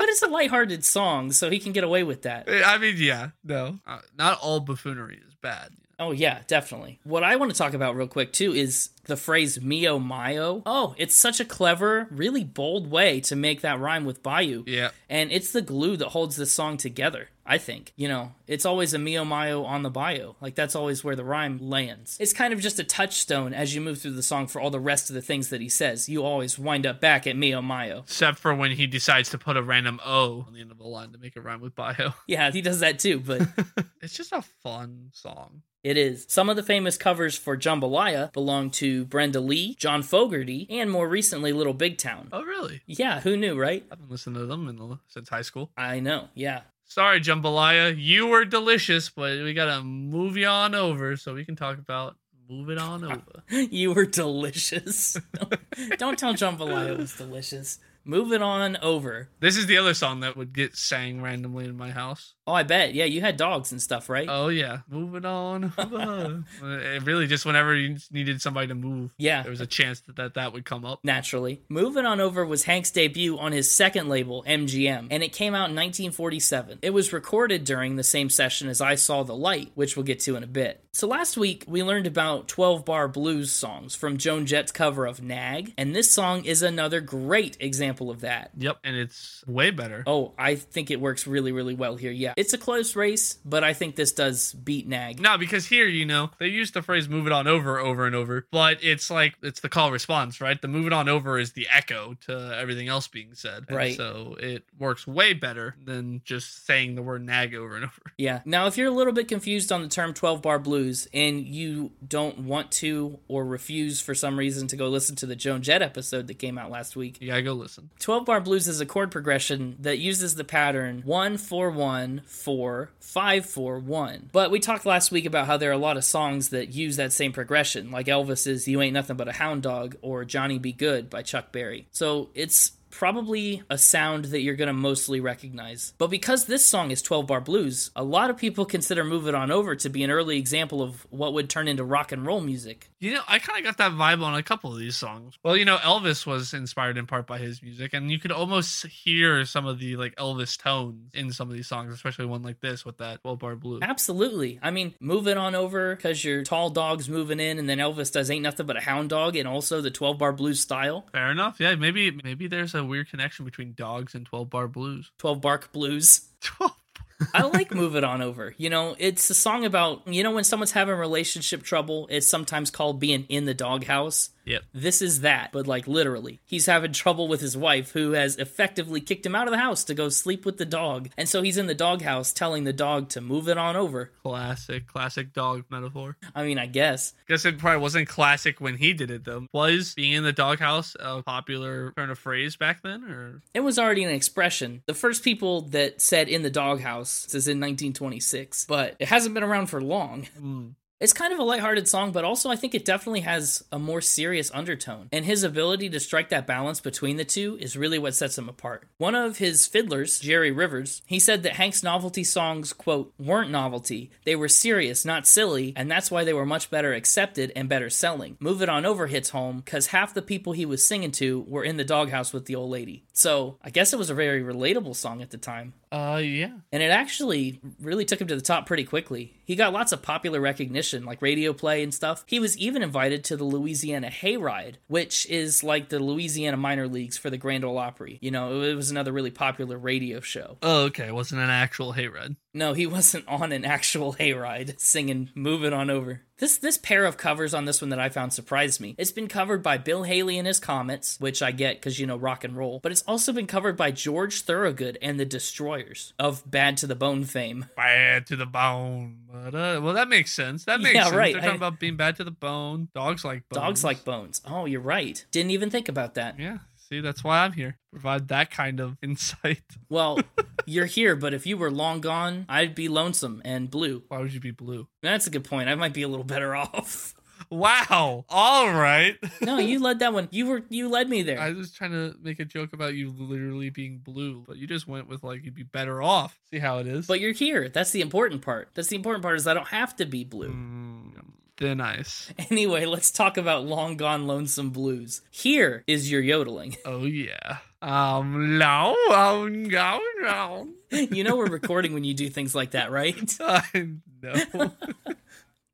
but it's a lighthearted song, so he can get away with that. I mean, yeah, no. Uh, not all buffoonery is bad. Oh yeah, definitely. What I want to talk about real quick too is the phrase "mio mayo." Oh, it's such a clever, really bold way to make that rhyme with bayou. Yeah. And it's the glue that holds this song together. I think. You know, it's always a mio mayo on the bayou. Like that's always where the rhyme lands. It's kind of just a touchstone as you move through the song for all the rest of the things that he says. You always wind up back at mio mayo. Except for when he decides to put a random O on the end of a line to make it rhyme with bio. Yeah, he does that too, but [LAUGHS] it's just a fun song. It is. Some of the famous covers for Jambalaya belong to Brenda Lee, John Fogerty, and more recently Little Big Town. Oh, really? Yeah, who knew, right? I've been listening to them in the, since high school. I know, yeah. Sorry, Jambalaya. You were delicious, but we got to move you on over so we can talk about move it on [LAUGHS] over. You were delicious. [LAUGHS] Don't tell Jambalaya it was delicious. Move it on over. This is the other song that would get sang randomly in my house. Oh, I bet. Yeah, you had dogs and stuff, right? Oh yeah, Moving on. [LAUGHS] it really just whenever you needed somebody to move, yeah. there was a chance that that, that would come up. Naturally. Moving on over was Hank's debut on his second label, MGM, and it came out in 1947. It was recorded during the same session as I Saw the Light, which we'll get to in a bit. So last week, we learned about 12 bar blues songs from Joan Jett's cover of Nag, and this song is another great example of that. Yep, and it's way better. Oh, I think it works really, really well here. Yeah. It's a close race, but I think this does beat Nag. No, because here, you know, they use the phrase move it on over over and over, but it's like it's the call response, right? The move it on over is the echo to everything else being said. And Right. So it works way better than just saying the word nag over and [LAUGHS] over. Yeah. Now, if you're a little bit confused on the term 12 bar blues and you don't want to or refuse for some reason to go listen to the Joan Jett episode that came out last week, You gotta go listen. 12 bar blues is a chord progression that uses the pattern 1 4 1 4 5 4 1. But we talked last week about how there are a lot of songs that use that same progression, like Elvis's You Ain't Nothing But a Hound Dog or Johnny B. Goode by Chuck Berry. So it's probably a sound that you're going to mostly recognize. But because this song is 12 bar blues, a lot of people consider Move It On Over to be an early example of what would turn into rock and roll music. You know, I kind of got that vibe on a couple of these songs. Well, you know, Elvis was inspired in part by his music, and you could almost hear some of the like Elvis tones in some of these songs, especially one like this with that 12 bar blues. Absolutely. I mean, move it on over because your tall dog's moving in, and then Elvis does Ain't Nothing But a Hound Dog, and also the 12 bar blues style, Fair enough. Yeah, maybe maybe there's a weird connection between dogs and 12 bar blues. [LAUGHS] 12 bark blues. 12 [LAUGHS] I like Move It On Over. You know, it's a song about, you know, when someone's having relationship trouble, it's sometimes called being in the doghouse. Yep. This is that, but like literally. He's having trouble with his wife, who has effectively kicked him out of the house to go sleep with the dog. And so he's in the doghouse telling the dog to move it on over. Classic, classic dog metaphor. I mean, I guess. Guess it probably wasn't classic when he did it though. Was being in the doghouse a popular turn of phrase back then, or It was already an expression. The first people that said in the doghouse is in 1926, but it hasn't been around for long. Mm. It's kind of a lighthearted song, but also I think it definitely has a more serious undertone. And his ability to strike that balance between the two is really what sets him apart. One of his fiddlers, Jerry Rivers, he said that Hank's novelty songs, quote, weren't novelty. They were serious, not silly, and that's why they were much better accepted and better selling. Move It On Over hits home because half the people he was singing to were in the doghouse with the old lady. So I guess it was a very relatable song at the time. uh, yeah, And it actually really took him to the top pretty quickly. He got lots of popular recognition, like radio play and stuff. He was even invited to the Louisiana Hayride, which is like the Louisiana minor leagues for the Grand Ole Opry. You know, it was another really popular radio show. Oh, okay. It wasn't an actual hayride. No, he wasn't [LAUGHS] on an actual hayride singing Move It On Over. This this pair of covers on this one that I found surprised me. It's been covered by Bill Haley and his Comets, which I get because you know rock and roll, but it's also been covered by George Thorogood and the Destroyers of Bad to the Bone fame. Bad to the bone. But, uh, well, that makes sense. That makes Yeah, sense. right. They're talking I- about being bad to the bone. Dogs like bones. Dogs like bones. Oh, you're right. Didn't even think about that. Yeah. See, that's why I'm here. Provide that kind of [LAUGHS] insight. Well, [LAUGHS] you're here, but if you were long gone, I'd be lonesome and blue. Why would you be blue? That's a good point. I might be a little better [LAUGHS] off. Wow. All right. No, you led that one. You were you led me there. I was trying to make a joke about you literally being blue, but you just went with like you'd be better off. See how it is? But you're here. That's the important part. That's the important part is I don't have to be blue. Mm, thin ice. [LAUGHS] Anyway, let's talk about Long Gone Lonesome Blues. Here is your yodeling. [LAUGHS] Oh yeah. Um no, um no, no. You know we're recording when you do things like that, right? [LAUGHS] I know.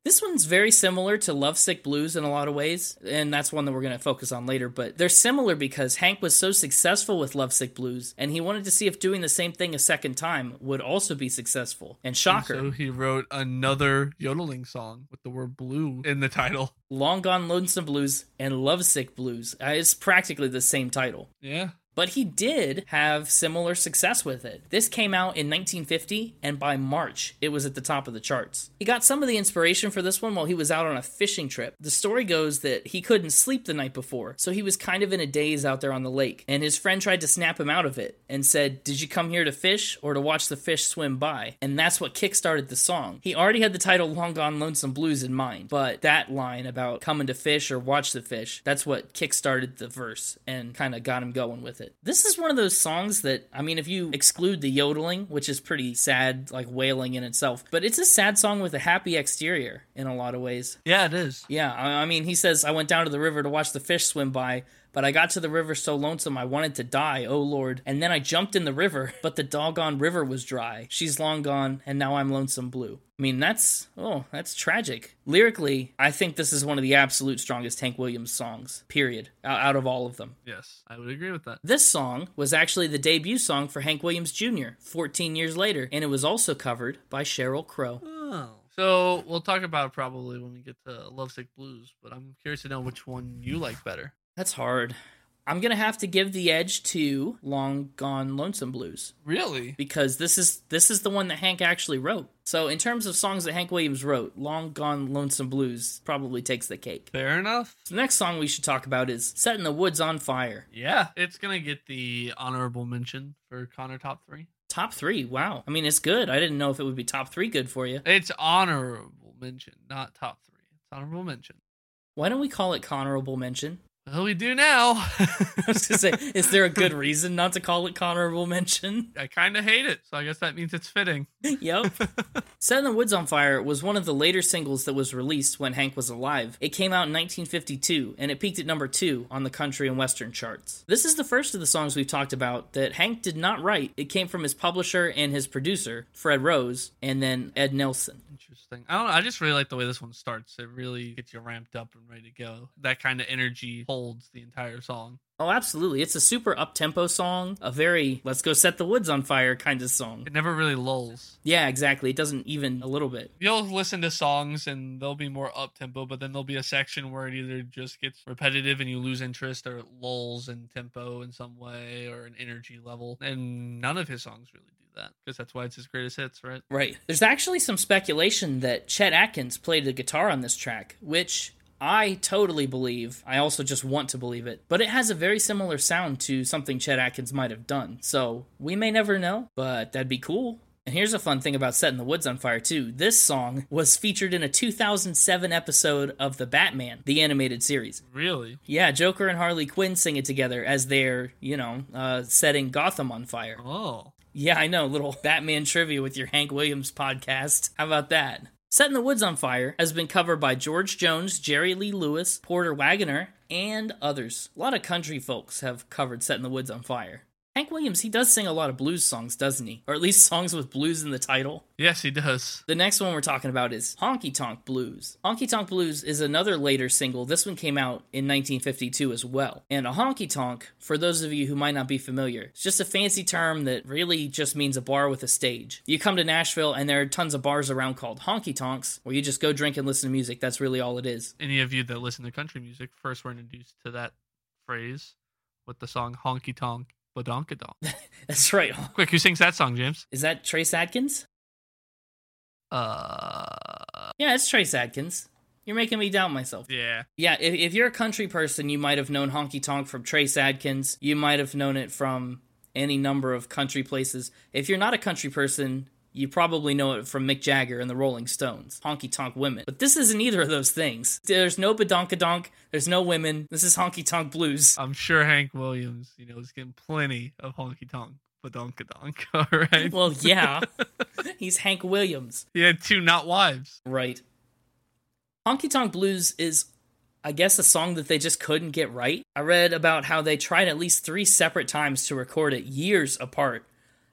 This one's very similar to Lovesick Blues in a lot of ways, and that's one that we're going to focus on later. But they're similar because Hank was so successful with Lovesick Blues, and he wanted to see if doing the same thing a second time would also be successful. And shocker, So he wrote another yodeling song with the word blue in the title. Long Gone Lonesome Blues and Lovesick Blues. Uh, It's practically the same title. Yeah. But he did have similar success with it. This came out in 1950, and by March, it was at the top of the charts. He got some of the inspiration for this one while he was out on a fishing trip. The story goes that he couldn't sleep the night before, so he was kind of in a daze out there on the lake, and his friend tried to snap him out of it and said, Did you come here to fish or to watch the fish swim by? And that's what kickstarted the song. He already had the title Long Gone Lonesome Blues in mind, but that line about coming to fish or watch the fish, that's what kickstarted the verse and kind of got him going with it. This is one of those songs that, I mean, if you exclude the yodeling, which is pretty sad, like wailing in itself, but it's a sad song with a happy exterior in a lot of ways. Yeah, it is. Yeah, I I mean, he says, I went down to the river to watch the fish swim by, but I got to the river so lonesome I wanted to die, oh Lord. And then I jumped in the river, [LAUGHS] but the doggone river was dry. She's long gone, and now I'm lonesome blue. I mean, that's, oh, that's tragic. Lyrically, I think this is one of the absolute strongest Hank Williams songs, period, out of all of them. Yes, I would agree with that. This song was actually the debut song for Hank Williams Jr. 14 years later, and it was also covered by Sheryl Crow. Oh. So we'll talk about it probably when we get to Lovesick Blues, but I'm curious to know which one you like better. That's hard. I'm gonna have to give the edge to Long Gone Lonesome Blues Really? because this is this is the one that Hank actually wrote. So in terms of songs that Hank Williams wrote, Long Gone Lonesome Blues probably takes the cake. Fair enough. The next song we should talk about is Setting the Woods on Fire. Yeah, it's gonna get the honorable mention for Connor top three. Top three. Wow. I mean, it's good. I didn't know if it would be top three good for you. It's honorable mention, not top three. It's honorable mention. Why don't we call it Honorable Mention? Well, we do now. [LAUGHS] I was gonna say, is there a good reason not to call it Honorable Mention? I kind of hate it, so I guess that means it's fitting. [LAUGHS] yep. [LAUGHS] Setting the Woods on Fire was one of the later singles that was released when Hank was alive. It came out in 1952 and it peaked at number two on the country and western charts. This is the first of the songs we've talked about that Hank did not write. It came from his publisher and his producer, Fred Rose, and then Ed Nelson. Interesting. I don't know. I just really like the way this one starts. It really gets you ramped up and ready to go. That kind of energy holds the entire song. Oh, absolutely. It's a super up tempo song, a very let's go set the woods on fire kind of song. It never really lulls. Yeah, exactly. It doesn't even a little bit. You'll listen to songs and they'll be more up tempo, but then there'll be a section where it either just gets repetitive and you lose interest or it lulls in tempo in some way or an energy level. And none of his songs really do that because that's why it's his greatest hits, right? Right. There's actually some speculation that Chet Atkins played the guitar on this track, which I totally believe. I also just want to believe it. But it has a very similar sound to something Chet Atkins might have done. So we may never know, but that'd be cool. And here's a fun thing about setting the woods on fire, too. This song was featured in a 2007 episode of The Batman, the animated series. Really? Yeah, Joker and Harley Quinn sing it together as they're, you know, uh, setting Gotham on fire. Oh. Yeah, I know. Little Batman trivia with your Hank Williams podcast. How about that? Setting the Woods on Fire has been covered by George Jones, Jerry Lee Lewis, Porter Wagoner, and others. A lot of country folks have covered Setting the Woods on Fire. Hank Williams, he does sing a lot of blues songs, doesn't he? Or at least songs with blues in the title. Yes, he does. The next one we're talking about is Honky Tonk Blues. Honky Tonk Blues is another later single. This one came out in 1952 as well. And a honky tonk, for those of you who might not be familiar, it's just a fancy term that really just means a bar with a stage. You come to Nashville and there are tons of bars around called honky tonks where you just go drink and listen to music. That's really all it is. Any of you that listen to country music first were introduced to that phrase with the song Honky Tonk Badonkadonk. [LAUGHS] That's right. [LAUGHS] Quick, who sings that song, James? Is that Trace Adkins? Uh, Yeah, it's Trace Adkins. You're making me doubt myself. yeah. Yeah, if, if you're a country person, you might have known Honky Tonk from Trace Adkins. You might have known it from any number of country places. If you're not a country person, you probably know it from Mick Jagger and the Rolling Stones, Honky Tonk Women. But this isn't either of those things. There's no badonkadonk, there's no women. This is Honky Tonk Blues. I'm sure Hank Williams, you know, is getting plenty of honky tonk badonkadonk. [LAUGHS] All right. Well, yeah, [LAUGHS] he's Hank Williams. he had two not wives. Right. Honky Tonk Blues is, I guess, a song that they just couldn't get right. I read about how they tried at least three separate times to record it years apart,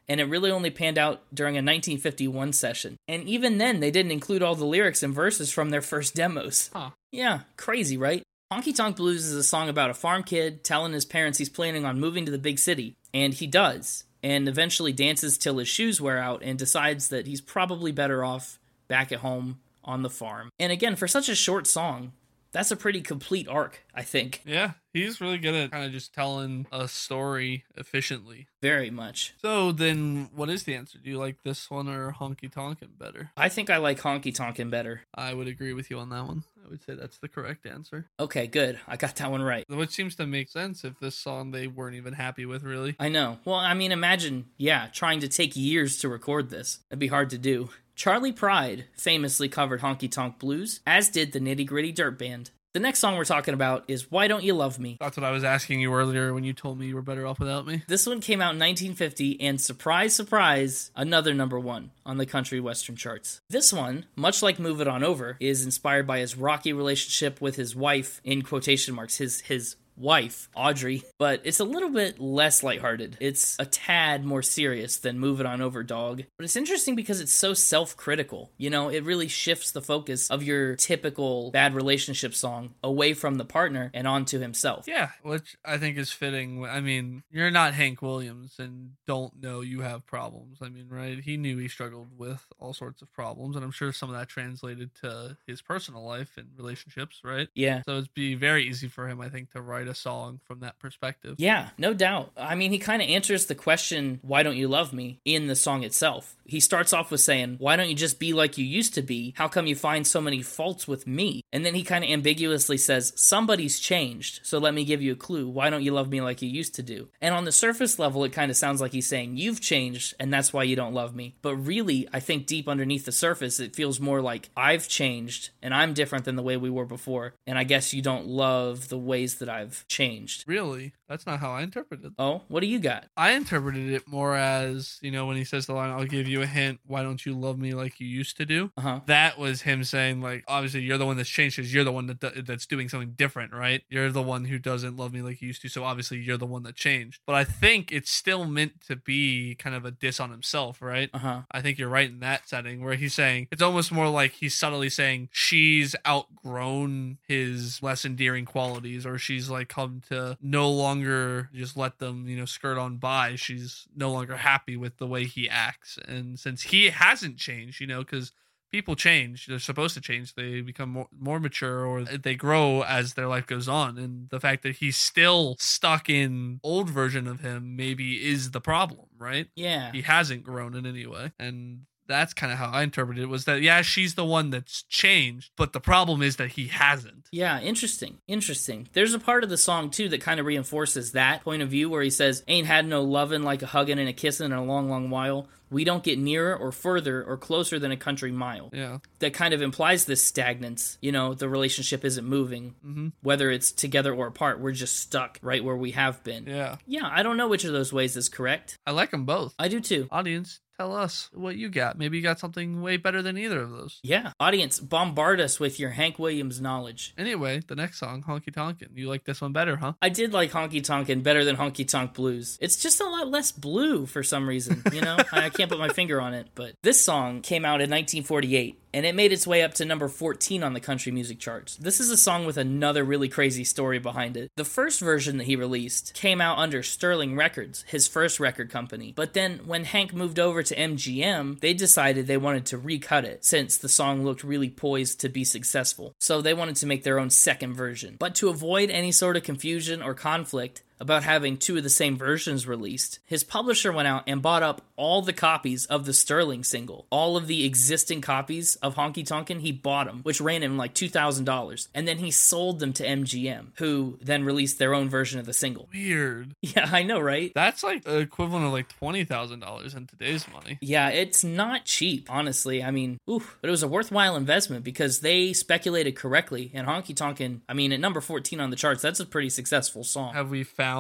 and it really only panned out during a 1951 session. And even then, they didn't include all the lyrics and verses from their first demos. Huh. Yeah, crazy, right? Honky Tonk Blues is a song about a farm kid telling his parents he's planning on moving to the big city, and he does, and eventually dances till his shoes wear out and decides that he's probably better off back at home on the farm. And again, for such a short song, that's a pretty complete arc, I think. Yeah, he's really good at kind of just telling a story efficiently. Very much. So then, what is the answer? Do you like this one or Honky Tonkin better? I think I like Honky Tonkin better. I would agree with you on that one. I would say that's the correct answer. Okay, good. I got that one right. Which seems to make sense if this song they weren't even happy with, really. I know. Well, I mean, imagine, yeah, trying to take years to record this. That'd be hard to do. Charley Pride famously covered Honky Tonk Blues, as did the Nitty Gritty Dirt Band. The next song we're talking about is Why Don't You Love Me? That's what I was asking you earlier when you told me you were better off without me. This one came out in 1950, and surprise, surprise, another number one on the country western charts. This one, much like Move It On Over, is inspired by his rocky relationship with his wife, in quotation marks, his his wife, Audrey, but it's a little bit less lighthearted. It's a tad more serious than Move It On Over Dog. But it's interesting because it's so self critical. You know, it really shifts the focus of your typical bad relationship song away from the partner and onto himself. Yeah, which I think is fitting. I mean, you're not Hank Williams and don't know you have problems. I mean, right? He knew he struggled with all sorts of problems, and I'm sure some of that translated to his personal life and relationships, right? Yeah. So it'd be very easy for him, I think, to write a song from that perspective. Yeah, no doubt. I mean, he kind of answers the question, why don't you love me, in the song itself. He starts off with saying, why don't you just be like you used to be? How come you find so many faults with me? And then he kind of ambiguously says, somebody's changed, so let me give you a clue. Why don't you love me like you used to do? And on the surface level, it kind of sounds like he's saying, you've changed, and that's why you don't love me. But really, I think deep underneath the surface, it feels more like, I've changed, and I'm different than the way we were before, and I guess you don't love the ways that I've changed. Really? That's not how I interpreted it. Oh, what do you got? I interpreted it more as, you know, when he says the line, I'll give you a hint. Why don't you love me like you used to do? Uh huh. That was him saying, like, obviously you're the one that's changed because you're the one that that's doing something different, right? You're the one who doesn't love me like you used to. So obviously you're the one that changed. But I think it's still meant to be kind of a diss on himself, right? Uh huh. I think you're right in that setting where he's saying it's almost more like he's subtly saying she's outgrown his less endearing qualities or she's like come to no longer just let them, you know, skirt on by. She's no longer happy with the way he acts. And since he hasn't changed, you know, because people change they're supposed to change they become more, more mature or they grow as their life goes on and the fact that he's still stuck in old version of him maybe is the problem right Yeah. he hasn't grown in any way and that's kind of how i interpreted it was that yeah she's the one that's changed but the problem is that he hasn't Yeah, interesting. Interesting. There's a part of the song too that kind of reinforces that point of view where he says, Ain't had no lovin' like a huggin' and a kissin' in a long, long while. We don't get nearer or further or closer than a country mile. yeah That kind of implies this stagnance. You know, the relationship isn't moving. Mhm. Whether it's together or apart, we're just stuck right where we have been. yeah Yeah, I don't know which of those ways is correct. i like them both I do too. audience tell us what you got maybe you got something way better than either of those Yeah. Audience, bombard us with your Hank Williams knowledge. anyway the next song honky tonkin you like this one better huh I did like Honky Tonkin better than Honky Tonk Blues. It's just a lot less blue for some reason, you know? [LAUGHS] I can't put my finger on it, but this song came out in 1948 and it made its way up to number 14 on the country music charts. This is a song with another really crazy story behind it. The first version that he released came out under Sterling Records, his first record company. But then when Hank moved over to MGM, they decided they wanted to recut it since the song looked really poised to be successful. So they wanted to make their own second version. But to avoid any sort of confusion or conflict, about having two of the same versions released, his publisher went out and bought up all the copies of the Sterling single. All of the existing copies of Honky Tonkin, he bought them, which ran him like $2,000. And then he sold them to MGM, who then released their own version of the single. weird [LAUGHS] Yeah, I know, right? that's like equivalent of like $20000 in today's money Yeah, it's not cheap, honestly. I mean, oof, but it was a worthwhile investment because they speculated correctly. And Honky Tonkin, I mean, at number 14 on the charts, that's a pretty successful song. Have we found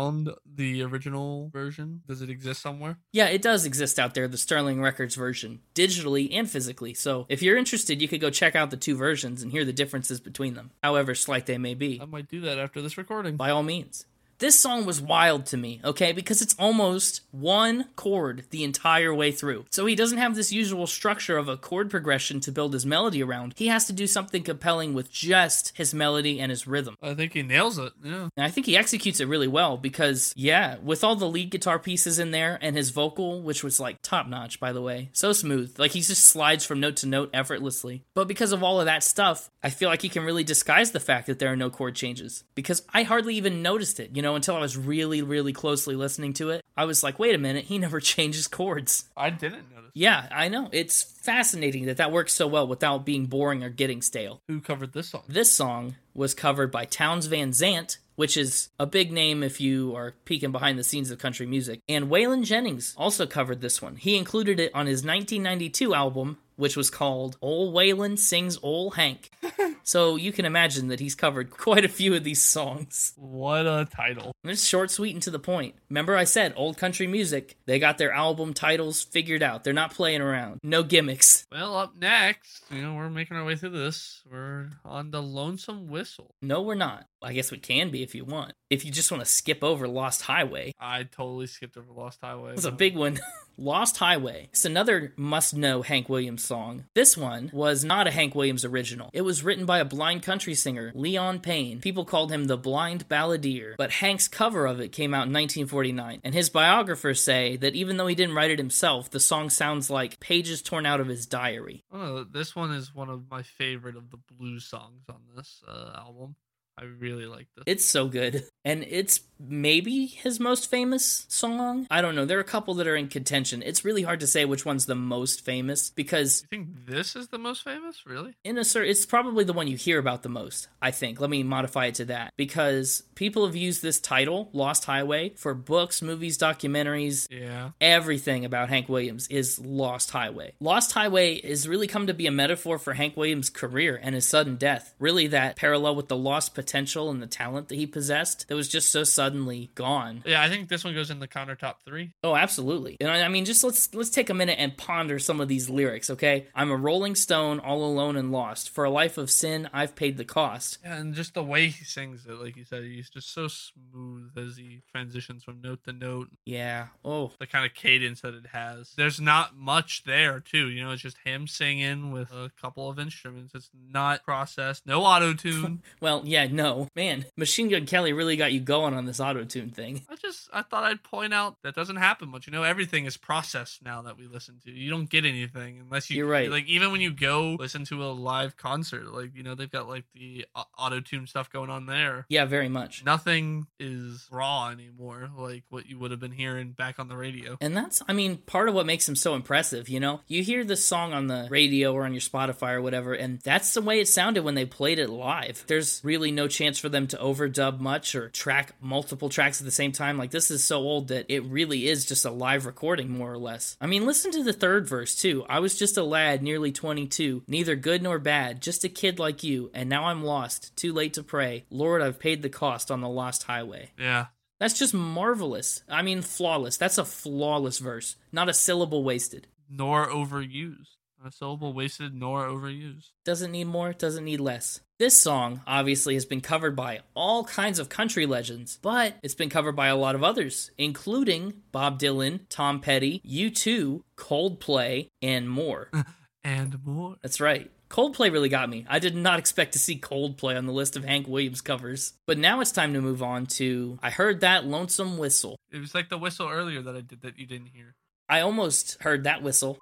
the original version? Does it exist somewhere? Yeah, it does exist out there, the Sterling Records version, digitally and physically. So if you're interested, you could go check out the two versions and hear the differences between them, however slight they may be. I might do that after this recording. By all means. This song was wild to me, okay, because it's almost one chord the entire way through. So he doesn't have this usual structure of a chord progression to build his melody around. He has to do something compelling with just his melody and his rhythm. I think he nails it. Yeah. And I think he executes it really well because, yeah, with all the lead guitar pieces in there and his vocal, which was like top notch, by the way, so smooth. Like he just slides from note to note effortlessly. But because of all of that stuff, I feel like he can really disguise the fact that there are no chord changes because I hardly even noticed it, you know, until I was really, really closely listening to it. I was like, wait a minute, he never [LAUGHS] changes chords. I didn't notice. Yeah, I know. It's fascinating that that works so well without being boring or getting stale. Who covered this song? This song was covered by Townes Van Zandt, which is a big name if you are peeking behind the scenes of country music. And Waylon Jennings also covered this one. He included it on his 1992 album, which was called Ol' Waylon Sings Ol' Hank. [LAUGHS] so you can imagine that he's covered [LAUGHS] quite a few of these songs. What a title. And It's short, sweet, and to the point. Remember, I said old country music. They got their album titles figured out. They're not playing around. No gimmicks. Well, up next, you know, we're making our way through this. We're on the Lonesome Whistle. No, we're not. I guess we can be if you want. If you just want to skip over Lost Highway. I totally skipped over Lost Highway. It's a big one. [LAUGHS] Lost Highway. It's another must know Hank Williams song. This one was not a Hank Williams original. It was written by a blind country singer, Leon Payne. People called him the Blind Balladeer. But Hank's cover of it came out in 1949. And his biographers say that even though he didn't write it himself, the song sounds like pages torn out of his diary. Oh, this one is one of my favorite of the blues songs on this uh, album. I really like this. It's so good. And it's maybe his most famous song. I don't know. There are a couple that are in contention. It's really hard to say which one's the most famous because you think this is the most famous? Really? in a certain it's probably the one you hear about the most i think let me modify it to that because people have used this title lost highway for books movies documentaries Yeah. everything about hank williams is lost highway lost highway has really come to be a metaphor for hank williams career and his sudden death really that parallel with the lost potential and the talent that he possessed that was just so suddenly gone. Yeah, I think this one goes in the Connor top three. Oh, absolutely. And I I mean, just let's let's take a minute and ponder some of these lyrics, okay? I'm a rolling stone, all alone and lost. For a life of sin, I've paid the cost. Yeah, and just the way he sings it, like you said, he's just so smooth as he transitions from note to note. Yeah. Oh, The kind of cadence that it has. There's not much there, too. You know, it's just him singing with a couple of instruments. It's not processed, no auto tune. [LAUGHS] well, yeah, no. Man, Machine Gun Kelly really got you going on this auto tune thing. I just I thought I'd point out that doesn't happen much. You know, everything is processed now that we listen to. You don't get anything unless you. You're right. Like even when you go listen to a live concert, like you know they've got like the auto tune stuff going on there. Yeah, very much. Nothing is raw anymore, like what you would have been hearing back on the radio. And that's, I mean, part of what makes them so impressive. You know, you hear the song on the radio or on your Spotify or whatever, and that's the way it sounded when they played it live. There's really no chance for them to overdub much or track multiple tracks at the same time. Like this is so old that it really is just a live recording, more or less. I mean, listen to the third verse too. I was just a lad, nearly 22, neither good nor bad, just a kid like you, and now I'm lost, too late to pray. Lord, I've paid the cost on the lost highway. Yeah. That's just marvelous. I mean, flawless. That's a flawless verse. Not a syllable wasted. Nor overused. Not a syllable wasted nor overused. Doesn't need more, doesn't need less. This song obviously has been covered by all kinds of country legends, but it's been covered by a lot of others, including Bob Dylan, Tom Petty, U2, Coldplay, and more. [LAUGHS] and more. That's right. Coldplay really got me. I did not expect to see Coldplay on the list of Hank Williams covers. But now it's time to move on to I Heard That Lonesome Whistle. It was like the whistle earlier that I did that you didn't hear. I almost heard that whistle.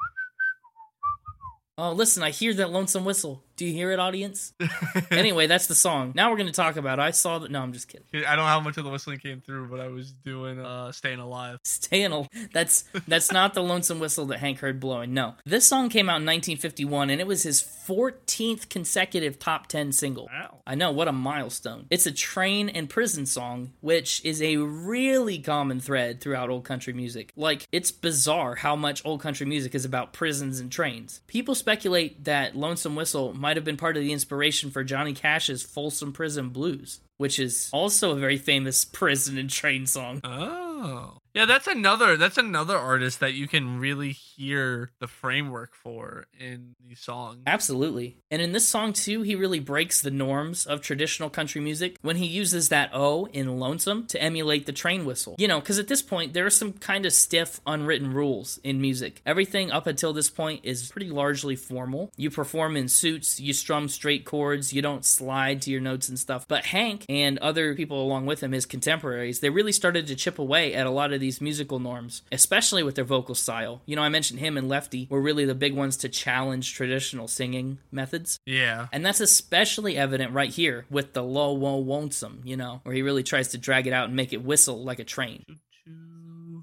Oh, listen, I hear that lonesome whistle. Do you hear it, audience? [LAUGHS] anyway, that's the song. Now we're going to talk about I saw that. No, I'm just kidding. I don't know how much of the whistling came through, but I was doing uh, "Staying Alive." Staying alive. That's that's not the lonesome whistle that Hank heard blowing. No, this song came out in 1951, and it was his 14th consecutive top 10 single. Wow. I know what a milestone. It's a train and prison song, which is a really common thread throughout old country music. Like it's bizarre how much old country music is about prisons and trains. People speculate that "Lonesome Whistle" might have been part of the inspiration for Johnny Cash's Folsom Prison Blues, which is also a very famous [LAUGHS] prison and train song. Oh. Yeah, that's another that's another artist that you can really hear the framework for in these songs. Absolutely. And in this song too, he really breaks the norms of traditional country music when he uses that O in Lonesome to emulate the train whistle. You know, because at this point there are some kind of stiff unwritten rules in music. Everything up until this point is pretty largely formal. You perform in suits, you strum straight chords, you don't slide to your notes and stuff. But Hank and other people along with him, his contemporaries, they really started to chip away at a lot of these musical norms, especially with their vocal style. You know, I mentioned him and Lefty were really the big ones to challenge traditional singing methods. Yeah. And that's especially evident right here with the low whoa lonesome, you know, where he really tries to drag it out and make it whistle like a train.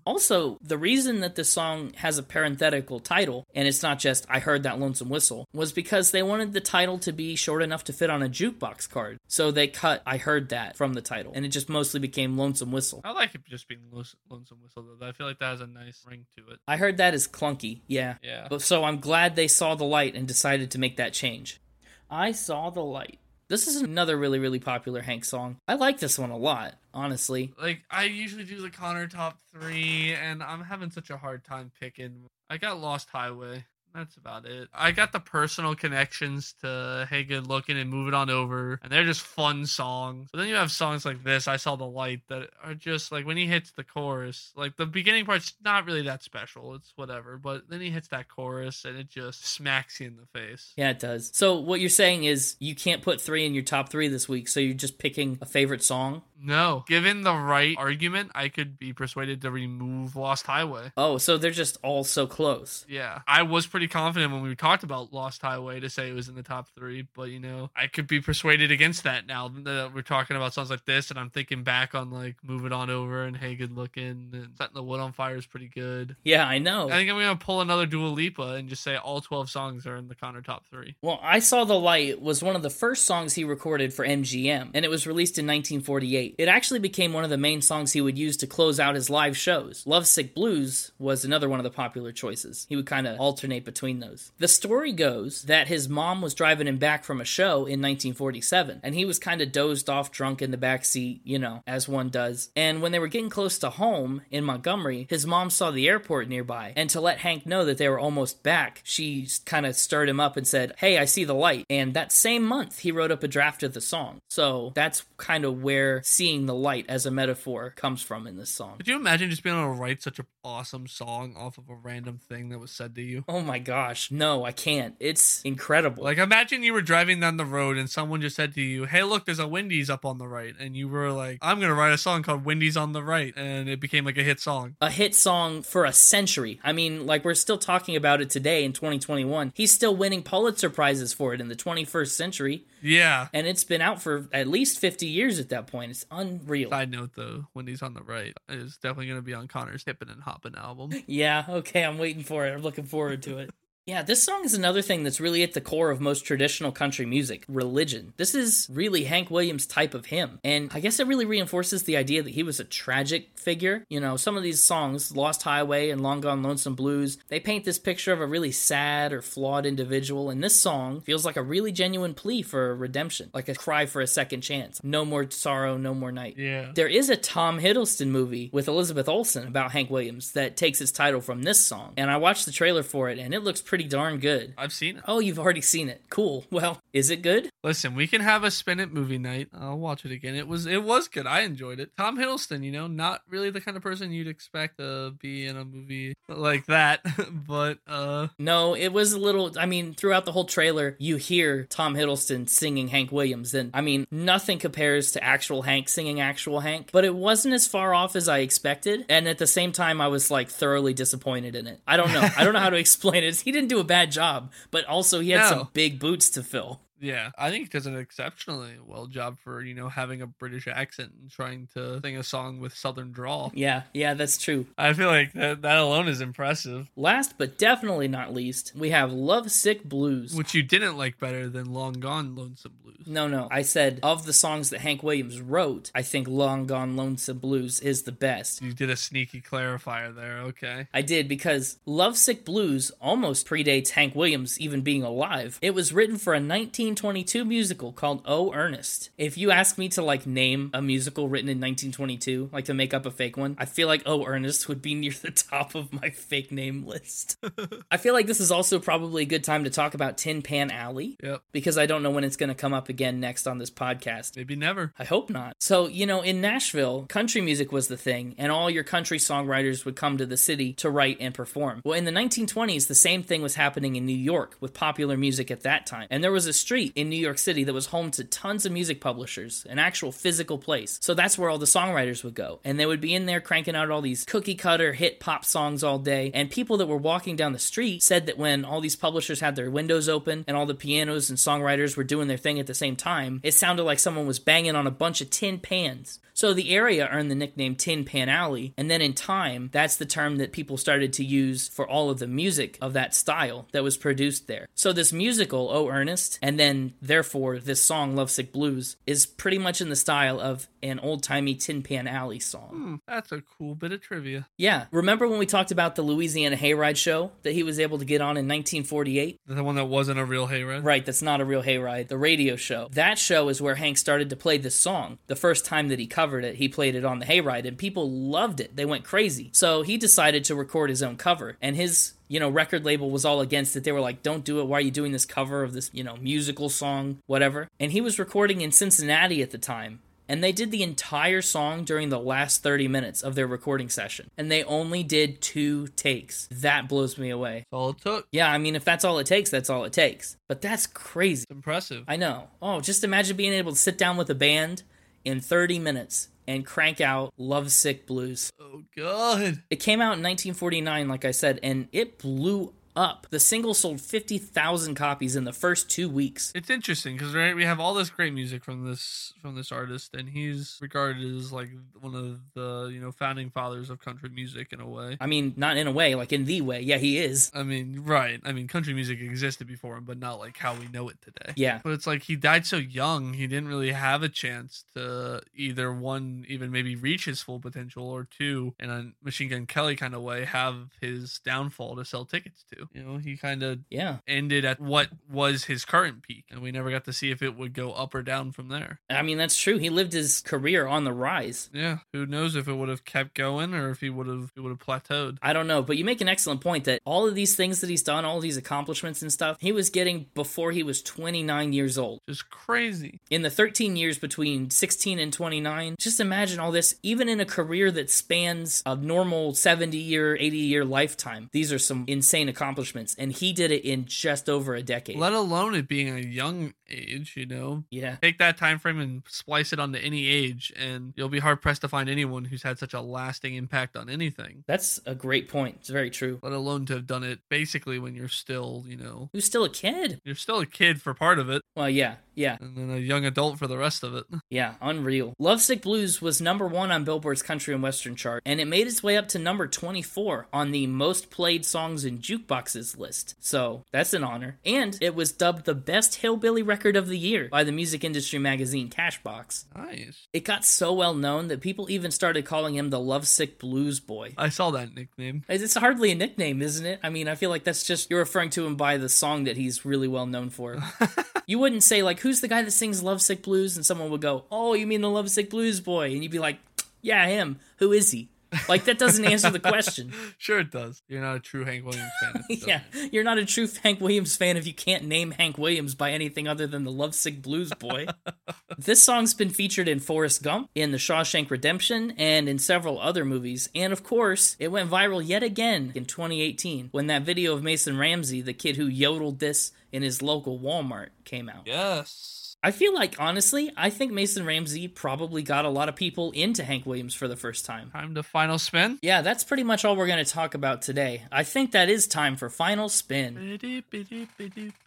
Also, the reason that this song has a parenthetical title, and it's not just I heard that lonesome whistle, was because they wanted the title to be short enough to fit on a jukebox card. So they cut I heard that from the title, and it just mostly became lonesome whistle. I like it just being lonesome whistle though. I feel like that has a nice ring to it. I heard that is clunky, yeah. Yeah. So I'm glad they saw the light and decided to make that change. I saw the light. This is another really, really popular Hank song. I like this one a lot, honestly. Like, I usually do the Connor top three, and I'm having such a hard time picking. I got Lost Highway. That's about it. I got the personal connections to Hey Good Looking and Move It On Over, and they're just fun songs. But then you have songs like this, I Saw the Light, that are just like when he hits the chorus, like the beginning part's not really that special. It's whatever. But then he hits that chorus and it just smacks you in the face. Yeah, it does. So what you're saying is you can't put three in your top three this week, so you're just picking a favorite song? No. Given the right argument, I could be persuaded to remove Lost Highway. Oh, so they're just all so close. Yeah. I was pretty confident when we talked about Lost Highway to say it was in the top three, but you know, I could be persuaded against that now that we're talking about songs like this and I'm thinking back on like Move It On Over and Hey Good Looking and Setting the Wood on Fire is pretty good. Yeah, I know. I think I'm gonna pull another Dua Lipa and just say all 12 songs are in the Connor top three. Well, I Saw the Light was one of the first songs he recorded for MGM, and it was released in 1948. 1948. It actually became one of the main songs he would use to close out his live shows. Lovesick Blues was another one of the popular choices. He would kind of alternate between those. The story goes that his mom was driving him back from a show in 1947, and he was kind of dozed off drunk in the back seat, you know, as one does. And when they were getting close to home in Montgomery, his mom saw the airport nearby, and to let Hank know that they were almost back, she kind of stirred him up and said, Hey, I see the light. And that same month, he wrote up a draft of the song. So that's kind of where seeing the light as a metaphor comes from in this song. Could you imagine just being able to write such an awesome song off of a random thing that was said to you? Oh my gosh. No, I can't. It's incredible. Like, imagine you were driving down the road and someone just said to you, Hey, look, there's a Wendy's up on the right. And you were like, I'm going to write a song called Wendy's on the Right. And it became like a hit song. a hit song for a century. I mean, like we're still talking about it today in 2021. He's still winning Pulitzer prizes for it in the 21st century, Yeah. and it's been out for at least 50 years at that point. It's unreal. Side note though, Wendy's on the right is definitely going to be on Connor's Hippin' and Hoppin' album. Yeah, okay, I'm waiting for it. I'm looking forward to it. Yeah, this song is another thing that's really at the core of most traditional country music religion. This is really Hank Williams' type of hymn. And I guess it really reinforces the idea that he was a tragic figure. You know, some of these songs, Lost Highway and Long Gone Lonesome Blues, they paint this picture of a really sad or flawed individual. And this song feels like a really genuine plea for redemption, like a cry for a second chance. No more sorrow, no more night. Yeah. There is a Tom Hiddleston movie with Elizabeth Olsen about Hank Williams that takes its title from this song. And I watched the trailer for it and it looks pretty darn good. I've seen it. Oh, you've already seen it. Cool. Well, is it good? Listen, we can have a spin it movie night. I'll watch it again. It was it was good. I enjoyed it. Tom Hiddleston, you know, not really the kind of person you'd expect to be in a movie like that, [LAUGHS] but uh No, it was a little. I mean, throughout the whole trailer, you hear Tom Hiddleston singing Hank Williams. And I mean, nothing compares to actual Hank singing actual Hank, but it wasn't as far off as I expected. And at the same time, I was like thoroughly disappointed in it. I don't know. I don't know how to [LAUGHS] explain it. He didn't do a bad job, but also he had No. some big boots to fill. Yeah, I think he does an exceptionally well job for, you know, having a British accent and trying to sing a song with southern drawl. Yeah, yeah, that's true. I feel like that, that alone is impressive. Last but definitely not least, we have Lovesick Blues. Which you didn't like better than Long Gone Lonesome Blues. No, no. I said of the songs that Hank Williams wrote, I think Long Gone Lonesome Blues is the best. You did a sneaky clarifier there, okay. I did because Lovesick Blues almost predates Hank Williams even being alive. It was written for a 1922 musical called Oh Ernest. If you ask me to like name a musical written in 1922, like to make up a fake one, I feel like Oh Ernest would be [LAUGHS] near the top of my fake name list. [LAUGHS] I feel like this is also probably a good time to talk about Tin Pan Alley Yep. because I don't know when it's going to come up again next on this podcast. Maybe never. I hope not. So, you know, in Nashville, country music was the thing, and all your country songwriters would come to the city to write and perform. Well, in the 1920s, the same thing was happening in New York with popular music at that time. And there was a street in New York City that was home to tons of music publishers, an actual physical place. So that's where all the songwriters would go. And they would be in there cranking out all these cookie cutter hit pop songs all day. And people that were walking down the street said that when all these publishers had their windows open and all the pianos and songwriters were doing their thing at the same time, it sounded like someone was banging on a bunch of tin pans. So the area earned the nickname Tin Pan Alley, and then in time, that's the term that people started to use for all of the music of that style that was produced there. So this musical, Oh Ernest, and then therefore this song, Lovesick Blues, is pretty much in the style of an old timey Tin Pan Alley song. Hmm, that's a cool bit of trivia. Yeah, remember when we talked about the Louisiana Hayride show that he was able to get on in 1948? The one that wasn't a real hayride. Right, that's not a real hayride. The radio show. That show is where Hank started to play this song. The first time that he covered it, he played it on the hayride, and people loved it. They went crazy. So he decided to record his own cover, and his you know record label was all against it. They were like, "Don't do it. Why are you doing this cover of this you know musical song, whatever?" And he was recording in Cincinnati at the time. And they did the entire song during the last 30 minutes of their recording session. And they only did two takes. That blows me away. That's all it took. Yeah, I mean, if that's all it takes, that's all it takes. But that's crazy. It's impressive. I know. Oh, just imagine being able to sit down with a band in 30 minutes and crank out Lovesick Blues. oh god. It came out in 1949, like I said, and it blew up. The single sold 50,000 copies in the first two weeks. It's interesting because right, we have all this great music from this from this artist, and he's regarded as like one of the you know founding fathers of country music in a way. I mean, not in a way, like in the way. Yeah, he is. I mean, right. I mean, country music existed before him, but not like how we know it today. Yeah. But it's like he died so young, he didn't really have a chance to either one, even maybe reach his full potential, or two, in a Machine Gun Kelly kind of way, have his downfall to sell tickets to. You know, he kind of Yeah. ended at what was his current peak, and we never got to see if it would go up or down from there. I mean, that's true. He lived his career on the rise. Yeah, who knows if it would have kept going or if he would have it would have plateaued. I don't know, but you make an excellent point that all of these things that he's done, all these accomplishments and stuff, he was getting before he was 29 years old. Just crazy. In the 13 years between 16 and 29, just imagine all this, even in a career that spans a normal 70 year, 80 year lifetime. These are some insane accomplishments, and he did it in just over a decade. Let alone it being a young age, you know. yeah. Take that time frame and splice it onto any age, and you'll be hard pressed to find anyone who's had such a lasting impact on anything. That's a great point. It's very true. Let alone to have done it basically when you're still, you know, Who's still a kid? you're still a kid for part of it, Well, yeah, yeah. and then a young adult for the rest of it. [LAUGHS] Yeah, unreal. Lovesick Blues was number one on Billboard's country and western chart, and it made its way up to number 24 on the most played songs in jukeboxes list. So that's an honor. And it was dubbed the best hillbilly record of the year by the music industry magazine Cashbox. Nice. It got so well known that people even started calling him the Lovesick Blues Boy. I saw that nickname. It's hardly a nickname, isn't it? I mean, I feel like that's just you're referring to him by the song that he's really well known for. [LAUGHS] you wouldn't say like, "Who's the guy that sings Lovesick Blues?" and someone would go, "Oh, you mean the Lovesick Blues boy?" and you'd be like, "Yeah, him. Who is he?" Like that doesn't answer the question. [LAUGHS] Sure, it does. You're not a true Hank Williams fan. [LAUGHS] Yeah, you're not a true Hank Williams fan if you can't name Hank Williams by anything other than the Lovesick Blues Boy. [LAUGHS] this song's been featured in Forrest Gump, in The Shawshank Redemption, and in several other movies. And of course, it went viral yet again in 2018 when that video of Mason Ramsey, the kid who yodeled this in his local Walmart, came out. Yes. I feel like, honestly, I think Mason Ramsey probably got a lot of people into Hank Williams for the first time. Time to final spin. Yeah, that's pretty much all we're going to talk about today. I think that is time for Final Spin.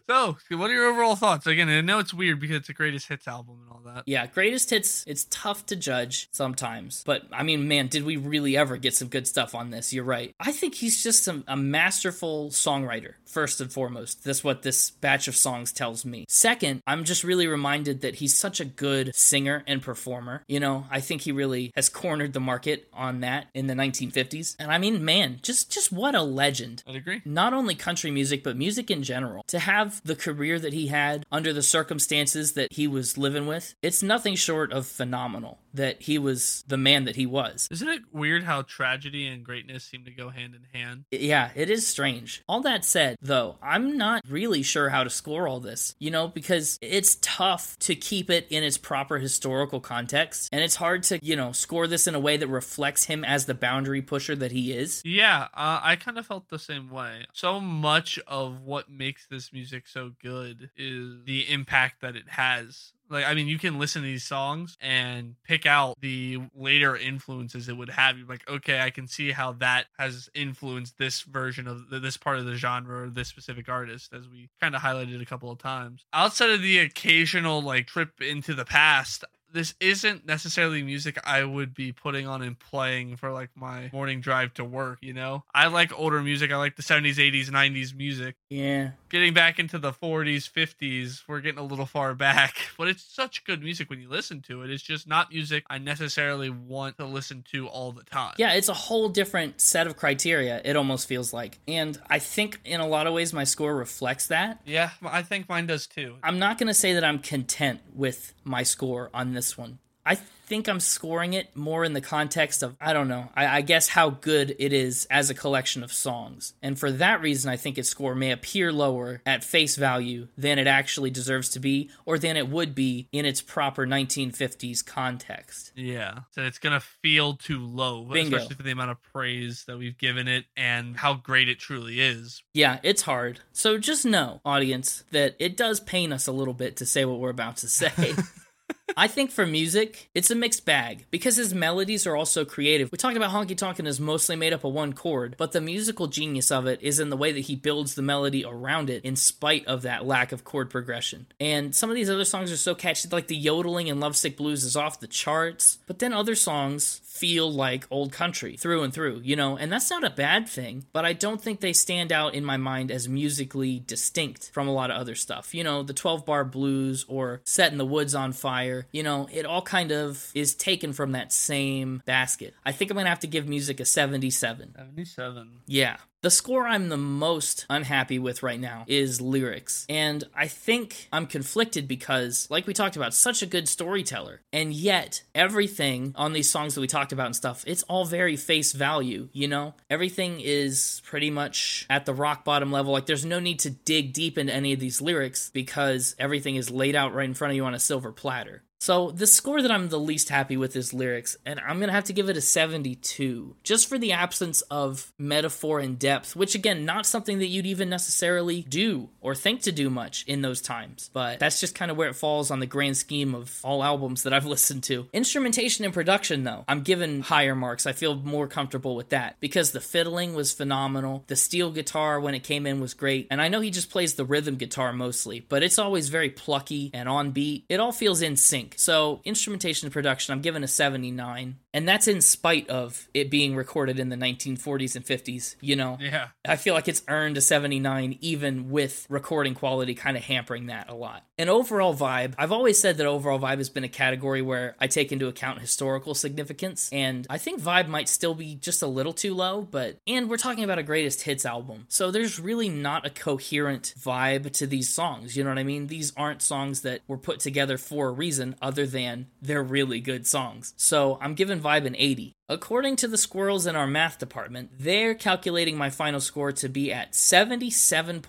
So, what are your overall thoughts? Again, I know it's weird because it's a greatest hits album and all that. Yeah, greatest hits, it's tough to judge sometimes. But I mean, man, did we really ever get some good stuff on this? You're right. I think he's just a, a masterful songwriter, first and foremost. That's what this batch of songs tells me. Second, I'm just really reminded that he's such a good singer and performer. You know, I think he really has cornered the market on that in the 1950s. And I mean, man, just just what a legend I'd agree. not only country music, but music in general. To have the career that he had under the circumstances that he was living with, it's nothing short of phenomenal that he was the man that he was. Isn't it weird how tragedy and greatness seem to go hand in hand? Yeah, it is strange. All that said, though, I'm not really sure how to score all this, you know, because it's tough to keep it in its proper historical context, and it's hard to, you know, score this in a way that reflects him as the boundary pusher that he is. Yeah, uh, I kind of felt the same way. So much of what makes this music so good is the impact that it has. Like, I mean, you can listen to these songs and pick out the later influences it would have. You're like, okay, I can see how that has influenced this version of the, this part of the genre or this specific artist, as we kind of highlighted a couple of times. Outside of the occasional like trip into the past, this isn't necessarily music I would be putting on and playing for like my morning drive to work, you know? I like older music. I like the 70s, 80s, 90s music. Yeah, Getting back into the 40s, 50s, we're getting a little far back, [LAUGHS] but it's such good music when you listen to it. It's just not music I necessarily want to listen to all the time. Yeah, it's a whole different set of criteria, it almost feels like. And I think in a lot of ways my score reflects that. Yeah, I think mine does too. I'm not going to say that I'm content with my score on this one. I think I'm scoring it more in the context of, I don't know, I, I guess how good it is as a collection of songs. And for that reason, I think its score may appear lower at face value than it actually deserves to be, or than it would be in its proper 1950s context. Yeah. So it's going to feel too low, Bingo. especially for the amount of praise that we've given it and how great it truly is. Yeah, it's hard. So just know, audience, that it does pain us a little bit to say what we're about to say. [LAUGHS] I think for music, it's a mixed bag because his melodies are also creative. We talked about Honky Tonkin is mostly made up of one chord, but the musical genius of it is in the way that he builds the melody around it in spite of that lack of chord progression. And some of these other songs are so catchy, like the yodeling in Lovesick Blues is off the charts, but then other songs feel like old country through and through, you know, and that's not a bad thing, but I don't think they stand out in my mind as musically distinct from a lot of other stuff. You know, the 12 bar blues or Setting the Woods on Fire, you know, it all kind of is taken from that same basket. I think I'm to have to give music a 77. 77. Yeah. The score I'm the most unhappy with right now is lyrics. And I think I'm conflicted because, like we talked about, such a good storyteller. And yet, everything on these songs that we talked about and stuff, it's all very face value, you know? Everything is pretty much at the rock bottom level. Like, there's no need to dig deep into any of these lyrics because everything is laid out right in front of you on a silver platter. So the score that I'm the least happy with is lyrics, and I'm gonna have to give it a 72, just for the absence of metaphor and depth, which again, not something that you'd even necessarily do or think to do much in those times. But that's just kind of where it falls on the grand scheme of all albums that I've [LAUGHS] listened to. Instrumentation and production, though, I'm given higher marks. I feel more comfortable with that because the fiddling was phenomenal. The steel guitar when it came in was great, and I know he just plays the rhythm guitar mostly, but it's always very plucky and on beat. It all feels in sync. So, instrumentation and production, I'm given a 79. And that's in spite of it being recorded in the 1940s and 50s, you know? Yeah. I feel like it's earned a 79, even with recording quality kind of hampering that a lot. And overall vibe, I've always said that overall vibe has been a category where I take into account historical significance, and I think vibe might still be just a little too low, but, and we're talking about a greatest hits album. So there's really not a coherent vibe to these songs, you know what I mean? These aren't songs that were put together for a reason other than they're really good songs. So I'm giving vibe an 80. According to the squirrels in our math department, they're calculating my final score to be at 77.3.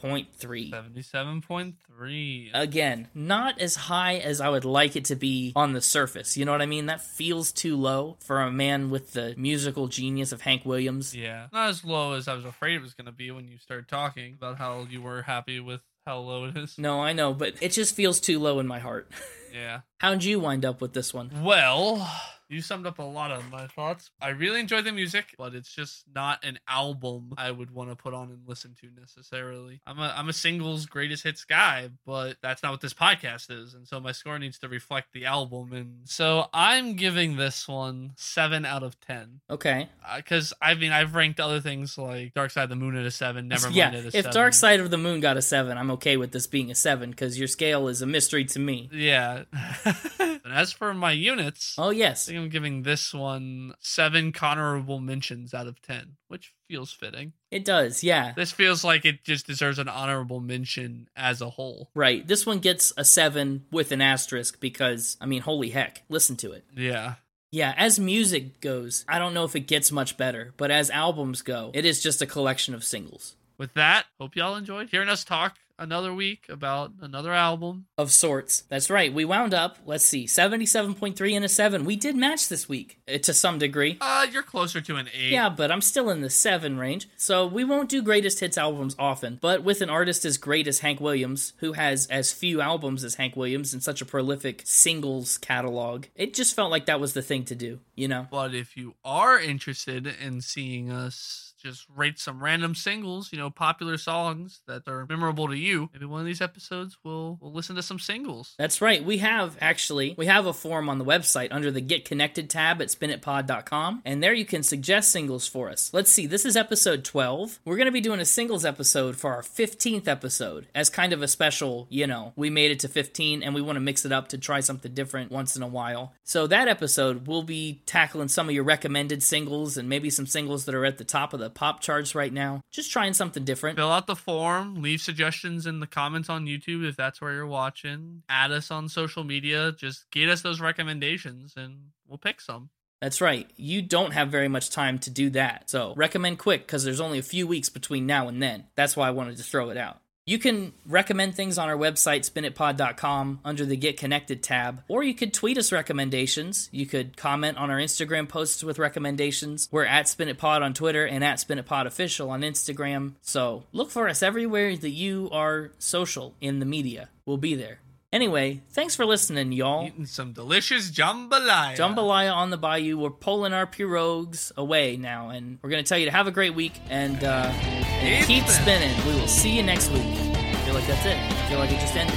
77.3. Again, not as high as I would like it to be on the surface. You know what I mean? That feels too low for a man with the musical genius of Hank Williams. Yeah. Not as low as I was afraid it was going to be when you started talking about how you were happy with how low it is. No, I know, but it just feels too low in my heart. [LAUGHS] Yeah. How'd you wind up with this one? Well, you summed up a lot of my thoughts. I really enjoy the music, but it's just not an album I would want to put on and listen to necessarily. I'm a I'm a singles greatest hits guy, but that's not what this podcast is, and so my score needs to reflect the album. And so I'm giving this one seven out of ten Okay. Uh, because I mean I've ranked other things like Dark Side of the Moon at a seven, Nevermind yeah, at a if seven. Dark Side of the Moon got a 7, I'm okay with this being a 7 because your scale is a mystery to me. yeah. [LAUGHS] and as for my units, Oh, yes. think I'm giving this one seven honorable mentions out of ten, which feels fitting. It does, yeah. This feels like it just deserves an honorable mention as a whole. Right. This one gets a 7 with an asterisk because, I mean, holy heck, listen to it. Yeah. Yeah, as music goes, I don't know if it gets much better, but as albums go, it is just a collection of singles. With that, hope y'all enjoyed hearing us talk another week about another album. Of sorts. That's right. We wound up, let's see, 77.3 and a 7. We did match this week uh, to some degree. Uh, you're closer to an eight. Yeah, but I'm still in the 7 range. So we won't do greatest hits albums often. But with an artist as great as Hank Williams, who has as few albums as Hank Williams and such a prolific singles catalog, it just felt like that was the thing to do, you know? But if you are interested in seeing us just rate some random singles, you know, popular songs that are memorable to you, maybe one of these episodes we'll we'll listen to some singles. That's right. We have actually we have a form on the website under the Get Connected tab at spinitpod.com, and there you can suggest singles for us. Let's see. This is episode 12. We're going to be doing a singles episode for our 15th episode as kind of a special, you know, we made it to 15 and we want to mix it up to try something different once in a while. So that episode we'll be tackling some of your recommended singles and maybe some singles that are at the top of the pop charts right now. Just trying something different. Fill out the form, leave suggestions in the comments on YouTube if that's where you're watching. Add us on social media, just get us those recommendations and we'll pick some. That's right. You don't have very much time to do that. So recommend quick because there's only a few weeks between now and then. That's why I wanted to throw it out. You can recommend things on our website, spinitpod.com, under the Get Connected tab, or you could tweet us recommendations. You could comment on our Instagram posts with recommendations. We're at SpinitPod on Twitter and at SpinitPodOfficial on Instagram. So look for us everywhere that you are social in the media. We'll be there. Anyway, thanks for listening, y'all. Eating some delicious jambalaya. Jambalaya on the bayou. We're pulling our pirogues away now, and we're going to tell you to have a great week and, uh, and Keep spinning. We will see you next week. I feel like that's it. I feel like it just ended.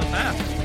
So fast.